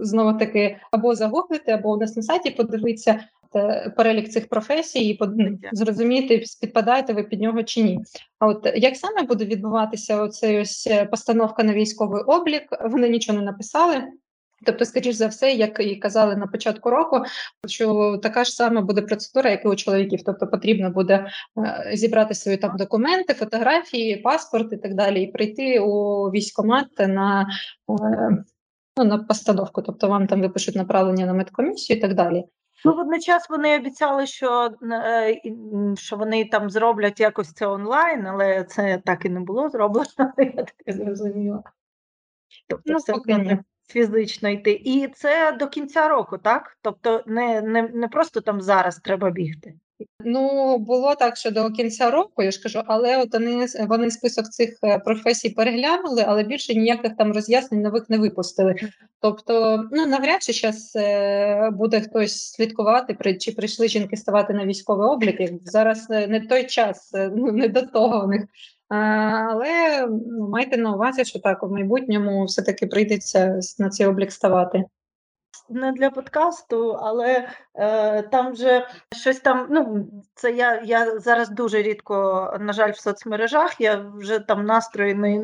Знову таки або загуглити, або у нас на сайті подивитися Е, перелік цих професій і зрозуміти, підпадаєте ви під нього чи ні. А от як саме буде відбуватися оцей ось е, постановка на військовий облік? Вони нічого не написали. Тобто, скоріш за все, як і казали на початку року, що така ж сама буде процедура, як і у чоловіків. Тобто потрібно буде е, зібрати свої там документи, фотографії, паспорт і так далі, і прийти у військкомат на ну, на постановку. Тобто вам там випишуть направлення на медкомісію і так далі. Ну, водночас вони обіцяли, що е, що вони там зроблять якось це онлайн, але це так і не було зроблено, я так зрозуміла. Тобто Ну, все одно фізично йти. І це до кінця року, так? Тобто не, не, не просто там зараз треба бігти. Ну, було так, що до кінця року, я ж кажу, але от вони, вони список цих е, професій переглянули, але більше ніяких там роз'яснень нових не випустили. Тобто, ну навряд чи зараз буде хтось слідкувати, чи прийшли жінки ставати на військовий облік. як Зараз е, не той час, е, ну не до того в них. Але ну, майте на увазі, що так у майбутньому все-таки прийдеться на цей облік ставати. Не для подкасту, але е, там вже щось там. Ну, це я я зараз дуже рідко, на жаль, в соцмережах. Я вже там настрої не,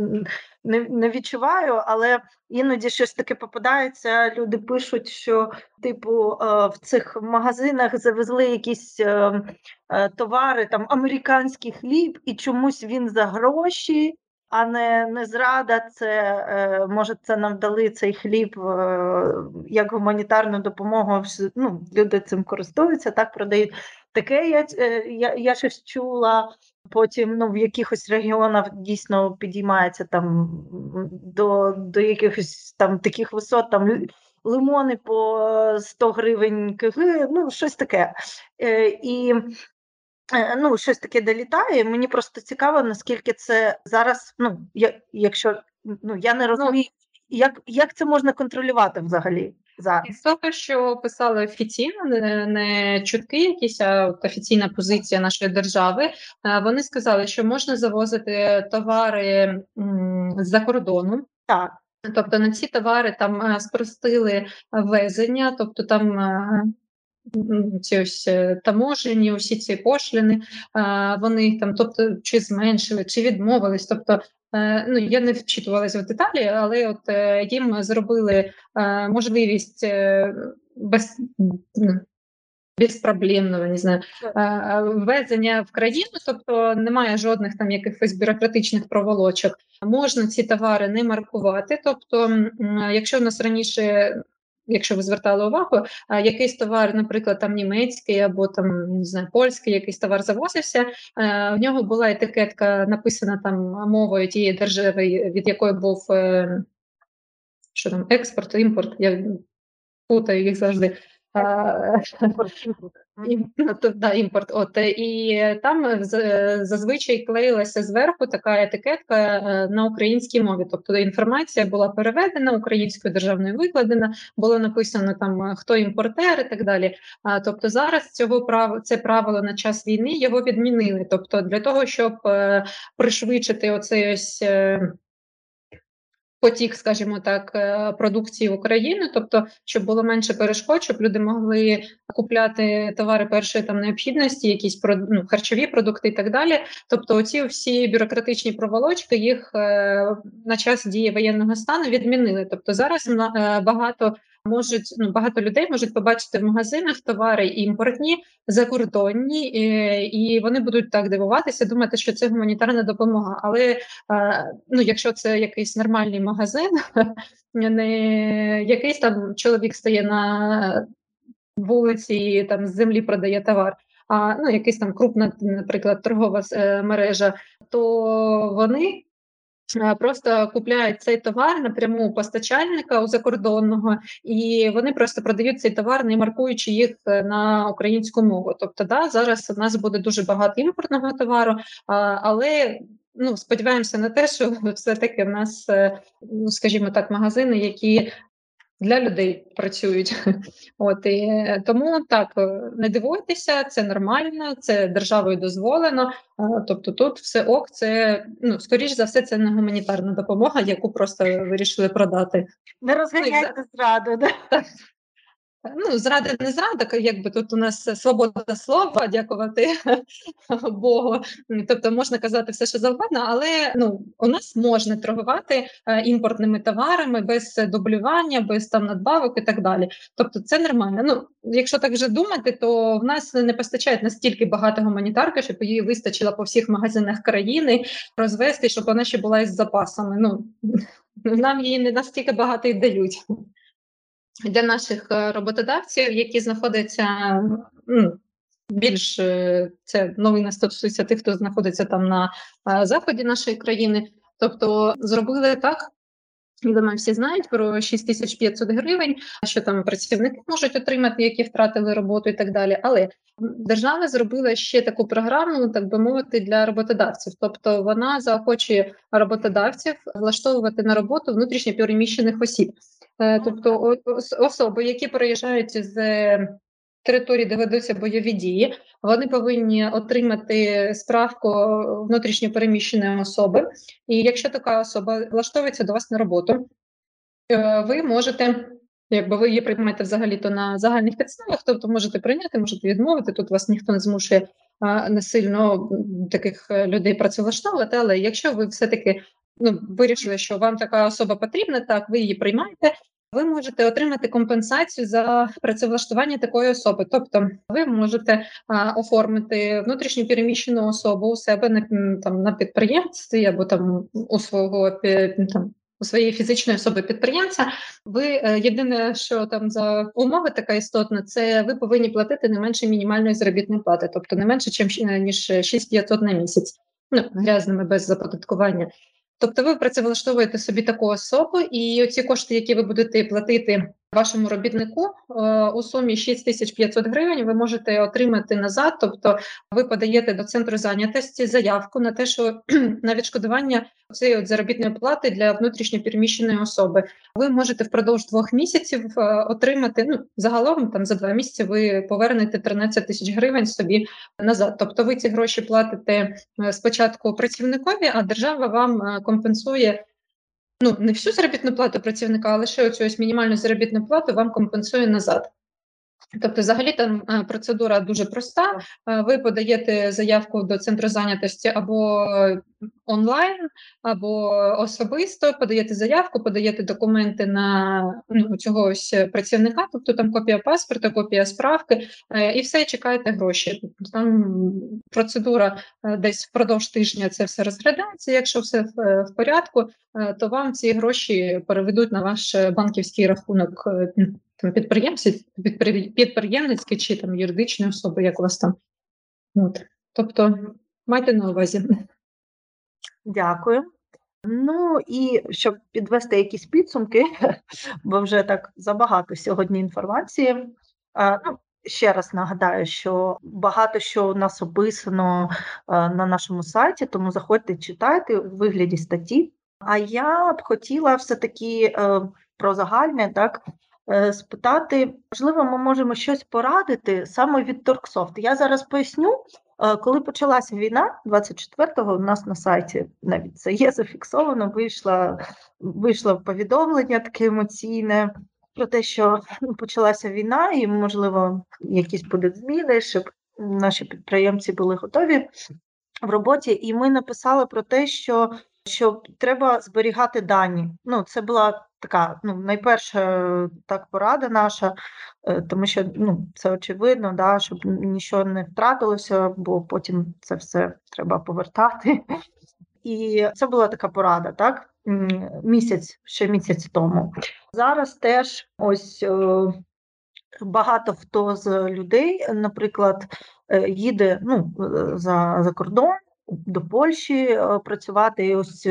не, не відчуваю, але іноді щось таке попадається. Люди пишуть, що, типу, е, в цих магазинах завезли якісь е, е, товари, там американський хліб, і чомусь він за гроші а не не зрада. Це е, може це нам дали цей хліб е, як гуманітарну допомогу. Ну, Люди цим користуються, так продають. Таке я е, я, я щось чула. Потім ну, в якихось регіонах дійсно підіймається там до до якихось там таких висот, там лимони по 100 гривень кг, ну щось таке. І ну, щось таке долітає. Мені просто цікаво, наскільки це зараз. Ну, я, якщо ну я не ну, розумію, як як це можна контролювати взагалі зараз? Із того, що писали офіційно, не, не чутки, якісь а офіційна позиція нашої держави. Е, вони сказали, що можна завозити товари з-за кордону. Так. Тобто на ці товари там е, спростили везення, тобто там ці ось е, таможені, усі ці пошліни, вони там, тобто, чи зменшили, чи відмовились. Тобто, е, ну я не вчитувалася в деталі, але от е, їм зробили можливість без. Ну, безпроблемного не знаю, ввезення в країну, тобто немає жодних там якихось бюрократичних проволочок. Можна ці товари не маркувати. Тобто, якщо в нас раніше якщо ви звертали увагу, якийсь товар, наприклад, там німецький або там не знаю, польський, якийсь товар завозився. В нього була етикетка, написана там мовою тієї держави, від якої був е, що там експорт, імпорт. Я путаю їх завжди. Ну, да, імпорт. От і там зазвичай клеїлася зверху така етикетка е, на українській мові. Тобто інформація була переведена українською державною викладена, було написано там хто імпортер і так далі. А тобто зараз цього прав це правило на час війни його відмінили. Тобто, для того, щоб е, пришвидшити оцей ось. Потік, скажімо так, е, продукції в Україну, тобто, щоб було менше перешкод, щоб люди могли купляти товари першої там необхідності, якісь ну, харчові продукти і так далі. Тобто, оці всі бюрократичні проволочки їх е, на час дії воєнного стану відмінили. Тобто зараз е, багато можуть ну багато людей можуть побачити в магазинах товари імпортні, закордонні, і, і вони будуть так дивуватися, думати, що це гуманітарна допомога. Але ну, якщо це якийсь нормальний магазин, не якийсь там чоловік стає на вулиці, і там з землі продає товар. А ну якийсь там крупна, наприклад, торгова е, мережа, то вони Просто купляють цей товар напряму постачальника у закордонного, і вони просто продають цей товар, не маркуючи їх е, на українську мову. Тобто, да, зараз у нас буде дуже багато імпортного товару, але ну сподіваємося на те, що все таки в нас, е, ну скажімо так, магазини, які для людей працюють. От і е, тому так е, не дивуйтеся, це нормально, це державою дозволено. Тобто, тут все ок, це ну скоріш за все, це не гуманітарна допомога, яку просто вирішили продати. Не розганяйте зраду, да? Ну, зрада не зрада, якби тут у нас свобода слова, дякувати Богу. Тобто можна казати все, що завгодно, але ну у нас можна торгувати е, імпортними товарами без дублювання, без там надбавок і так далі. Тобто, це нормально. Ну, якщо так вже думати, то в нас не постачають настільки багато гуманітарки, щоб її вистачило по всіх магазинах країни розвести, щоб вона ще була із запасами. Ну нам її не настільки багато й дають для наших е, роботодавців, які знаходяться ну, більш е, це новина стосується тих, хто знаходиться там на е, заході нашої країни. Тобто зробили так, Я думаю, всі знають про 6500 гривень, що там працівники можуть отримати, які втратили роботу і так далі. Але держава зробила ще таку програму, так би мовити, для роботодавців. Тобто вона заохочує роботодавців влаштовувати на роботу внутрішньо переміщених осіб, тобто особи, які переїжджають з території, де ведуться бойові дії, вони повинні отримати справку внутрішньо переміщеної особи. І якщо така особа влаштовується до вас на роботу, е, ви можете. Якби ви її приймаєте взагалі-то на загальних підставах, тобто можете прийняти, можете відмовити. Тут вас ніхто не змушує а, не сильно таких е, людей працевлаштовувати. Але якщо ви все-таки ну, вирішили, що вам така особа потрібна, так ви її приймаєте, ви можете отримати компенсацію за працевлаштування такої особи. Тобто, ви можете а, оформити внутрішньо переміщену особу у себе на там на підприємстві або там у свого там. У своєї фізичної особи підприємця, ви е, єдине, що там за умови така істотна, це ви повинні платити не менше мінімальної заробітної плати, тобто не менше, ніж 6500 на місяць, ну грязними без заподаткування. Тобто ви працевлаштовуєте собі таку особу, і ці кошти, які ви будете платити вашому робітнику е, у сумі 6500 гривень, ви можете отримати назад. Тобто, ви подаєте до центру зайнятості заявку на те, що на відшкодування цієї от заробітної плати для внутрішньопереміщеної особи ви можете впродовж двох місяців е, отримати. Ну загалом там за два місяці ви повернете 13 тисяч гривень собі назад. Тобто, ви ці гроші платите е, спочатку працівникові, а держава вам компенсує ну не всю заробітну плату працівника, а лише оцю ось мінімальну заробітну плату вам компенсує назад. Тобто, взагалі там е, процедура дуже проста. Е, ви подаєте заявку до центру зайнятості або онлайн, або особисто подаєте заявку, подаєте документи на ну, цього ось працівника, тобто там копія паспорта, копія справки, е, і все чекаєте гроші. Тобто там процедура десь впродовж тижня це все розглядається. Якщо все в порядку, то вам ці гроші переведуть на ваш банківський рахунок там підприємці, підприємницькі чи там юридичні особи, як у вас там. От. Тобто майте на увазі. Дякую. Ну і щоб підвести якісь підсумки, бо вже так забагато сьогодні інформації. Ну, Ще раз нагадаю, що багато що у нас описано на нашому сайті, тому заходьте, читайте у вигляді статті. А я б хотіла все-таки е, про загальне так спитати, можливо, ми можемо щось порадити саме від Торксофт. Я зараз поясню, е, коли почалася війна, 24-го у нас на сайті навіть це є зафіксовано, вийшло, вийшло повідомлення таке емоційне про те, що ну, почалася війна, і, можливо, якісь будуть зміни, щоб наші підприємці були готові в роботі. І ми написали про те, що що треба зберігати дані. Ну, це була така ну, найперша так порада наша, е, тому що ну, це очевидно, да, щоб нічого не втратилося, бо потім це все треба повертати. І це була така порада, так? Місяць, ще місяць тому. Зараз теж ось е, багато хто з людей, наприклад, е, їде ну, за, за кордон до Польщі працювати. І ось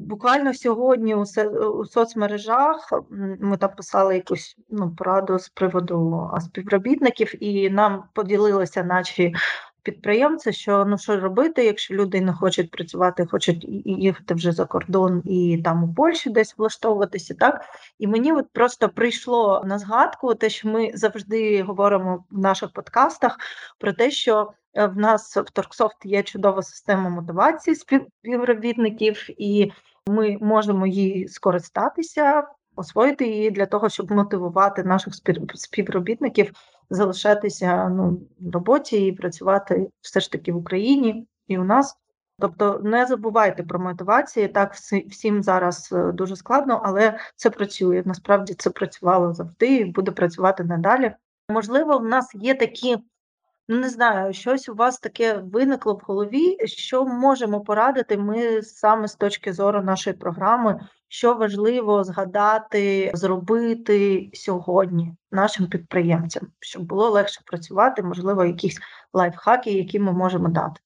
Буквально сьогодні у у соцмережах ми там писали якусь ну, пораду з приводу співробітників, і нам поділилися наші підприємці, що ну що робити, якщо люди не хочуть працювати, хочуть їхати вже за кордон і там у Польщі десь влаштовуватися. Так і мені от просто прийшло на згадку, те, що ми завжди говоримо в наших подкастах про те, що. Е, в нас в Торксофт є чудова система мотивації співробітників, і ми можемо її скористатися, освоїти її для того, щоб мотивувати наших співробітників залишатися ну, в роботі і працювати все ж таки в Україні і у нас. Тобто не забувайте про мотивації. Так, всім зараз е, дуже складно, але це працює. Насправді це працювало завжди і буде працювати надалі. Можливо, в нас є такі Ну, не знаю, щось у вас таке виникло в голові, що можемо порадити ми саме з точки зору нашої програми, що важливо згадати, зробити сьогодні нашим підприємцям, щоб було легше працювати, можливо, якісь лайфхаки, які ми можемо дати.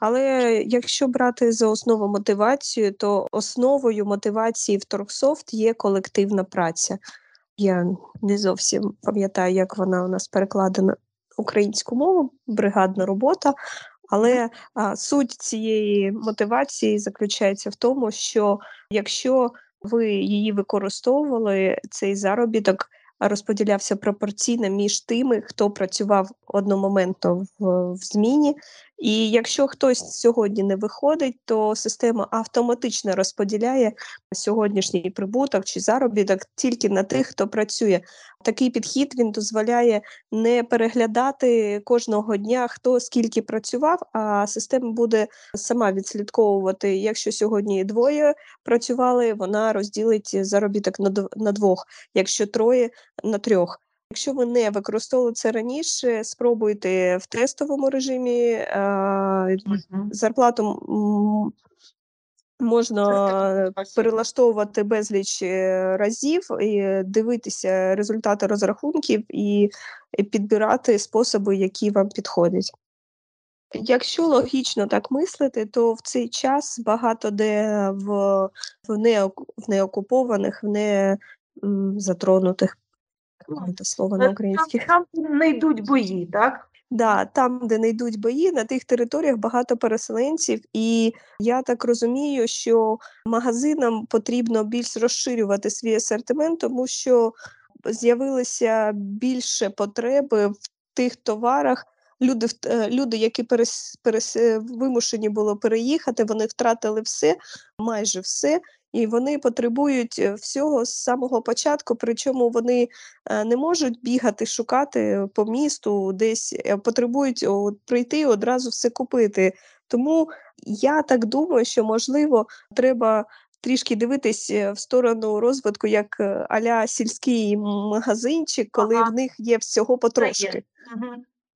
Але якщо брати за основу мотивацію, то основою мотивації в Торксофт є колективна праця. Я не зовсім пам'ятаю, як вона у нас перекладена українську мову, бригадна робота. Але а, суть цієї мотивації заключається в тому, що якщо ви її використовували, цей заробіток розподілявся пропорційно між тими, хто працював одномоментно в, в зміні. І якщо хтось сьогодні не виходить, то система автоматично розподіляє сьогоднішній прибуток чи заробіток тільки на тих, хто працює. Такий підхід він дозволяє не переглядати кожного дня, хто скільки працював, а система буде сама відслідковувати. Якщо сьогодні двоє працювали, вона розділить заробіток на двох, якщо троє на трьох. Якщо ви не використовували це раніше, спробуйте в тестовому режимі е, зарплату можна перелаштовувати безліч е, разів, і дивитися результати розрахунків і підбирати способи, які вам підходять. Якщо логічно так мислити, то в цей час багато де в в неокупованих, в не затронутих Це слово на українських. Там, там не йдуть бої, так? Да, там, де не йдуть бої, на тих територіях багато переселенців, і я так розумію, що магазинам потрібно більш розширювати свій асортимент, тому що з'явилися більше потреби в тих товарах. Люди, е, люди, які перес, перес, вимушені було переїхати, вони втратили все, майже все, і вони потребують е, всього з самого початку, причому вони е, не можуть бігати, шукати по місту, десь е, потребують прийти одразу все купити. Тому я так думаю, що можливо треба. Трішки дивитись в сторону розвитку як аля сільський магазинчик, коли ага. в них є всього потрошки. Угу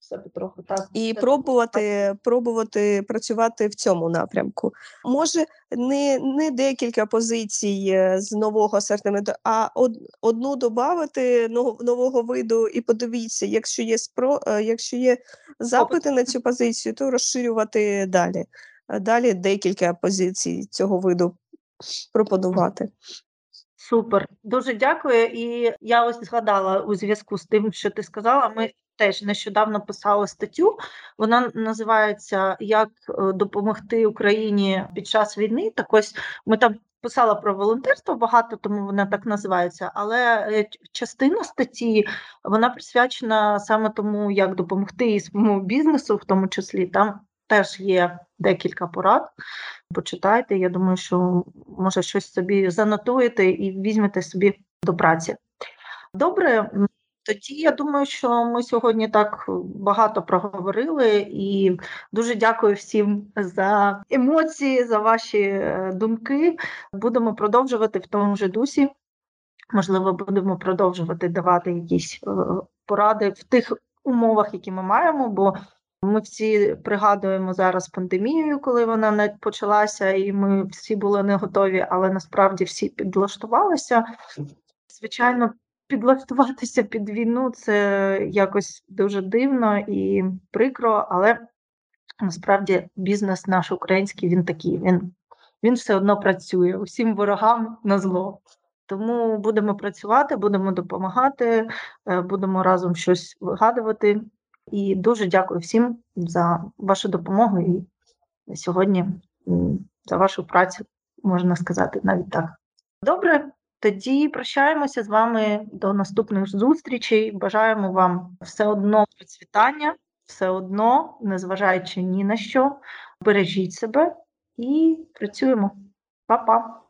все потроху. Так і пробувати пробувати працювати в цьому напрямку. Може, не не декілька позицій е, з нового асортименту, а од, одну додати нового виду, і подивіться, якщо є спро, е, якщо є запити на цю позицію, то розширювати далі. Далі декілька позицій цього виду пропонувати. Супер, дуже дякую. І я ось згадала у зв'язку з тим, що ти сказала. Ми теж нещодавно писала статтю. Вона називається Як е, допомогти Україні під час війни. Так ось ми там писала про волонтерство багато, тому вона так називається. Але е, частина статті вона присвячена саме тому, як допомогти і своєму бізнесу, в тому числі там. Теж є декілька порад. Почитайте. Я думаю, що може щось собі занотуєте і візьмете собі до праці. Добре, тоді я думаю, що ми сьогодні так багато проговорили, і дуже дякую всім за емоції, за ваші е, думки. Будемо продовжувати в тому ж дусі. Можливо, будемо продовжувати давати якісь е, поради в тих умовах, які ми маємо. бо ми всі пригадуємо зараз пандемію, коли вона почалася, і ми всі були не готові, але насправді всі підлаштувалися. Звичайно, підлаштуватися під війну це якось дуже дивно і прикро, але насправді бізнес наш український він такий. Він він все одно працює усім ворогам на зло. Тому будемо працювати, будемо допомагати, е, будемо разом щось вигадувати. І дуже дякую всім за вашу допомогу і сьогодні за вашу працю, можна сказати, навіть так. Добре, тоді прощаємося з вами до наступних зустрічей. Бажаємо вам все одно процвітання, все одно, незважаючи ні на що, бережіть себе і працюємо. Па-па!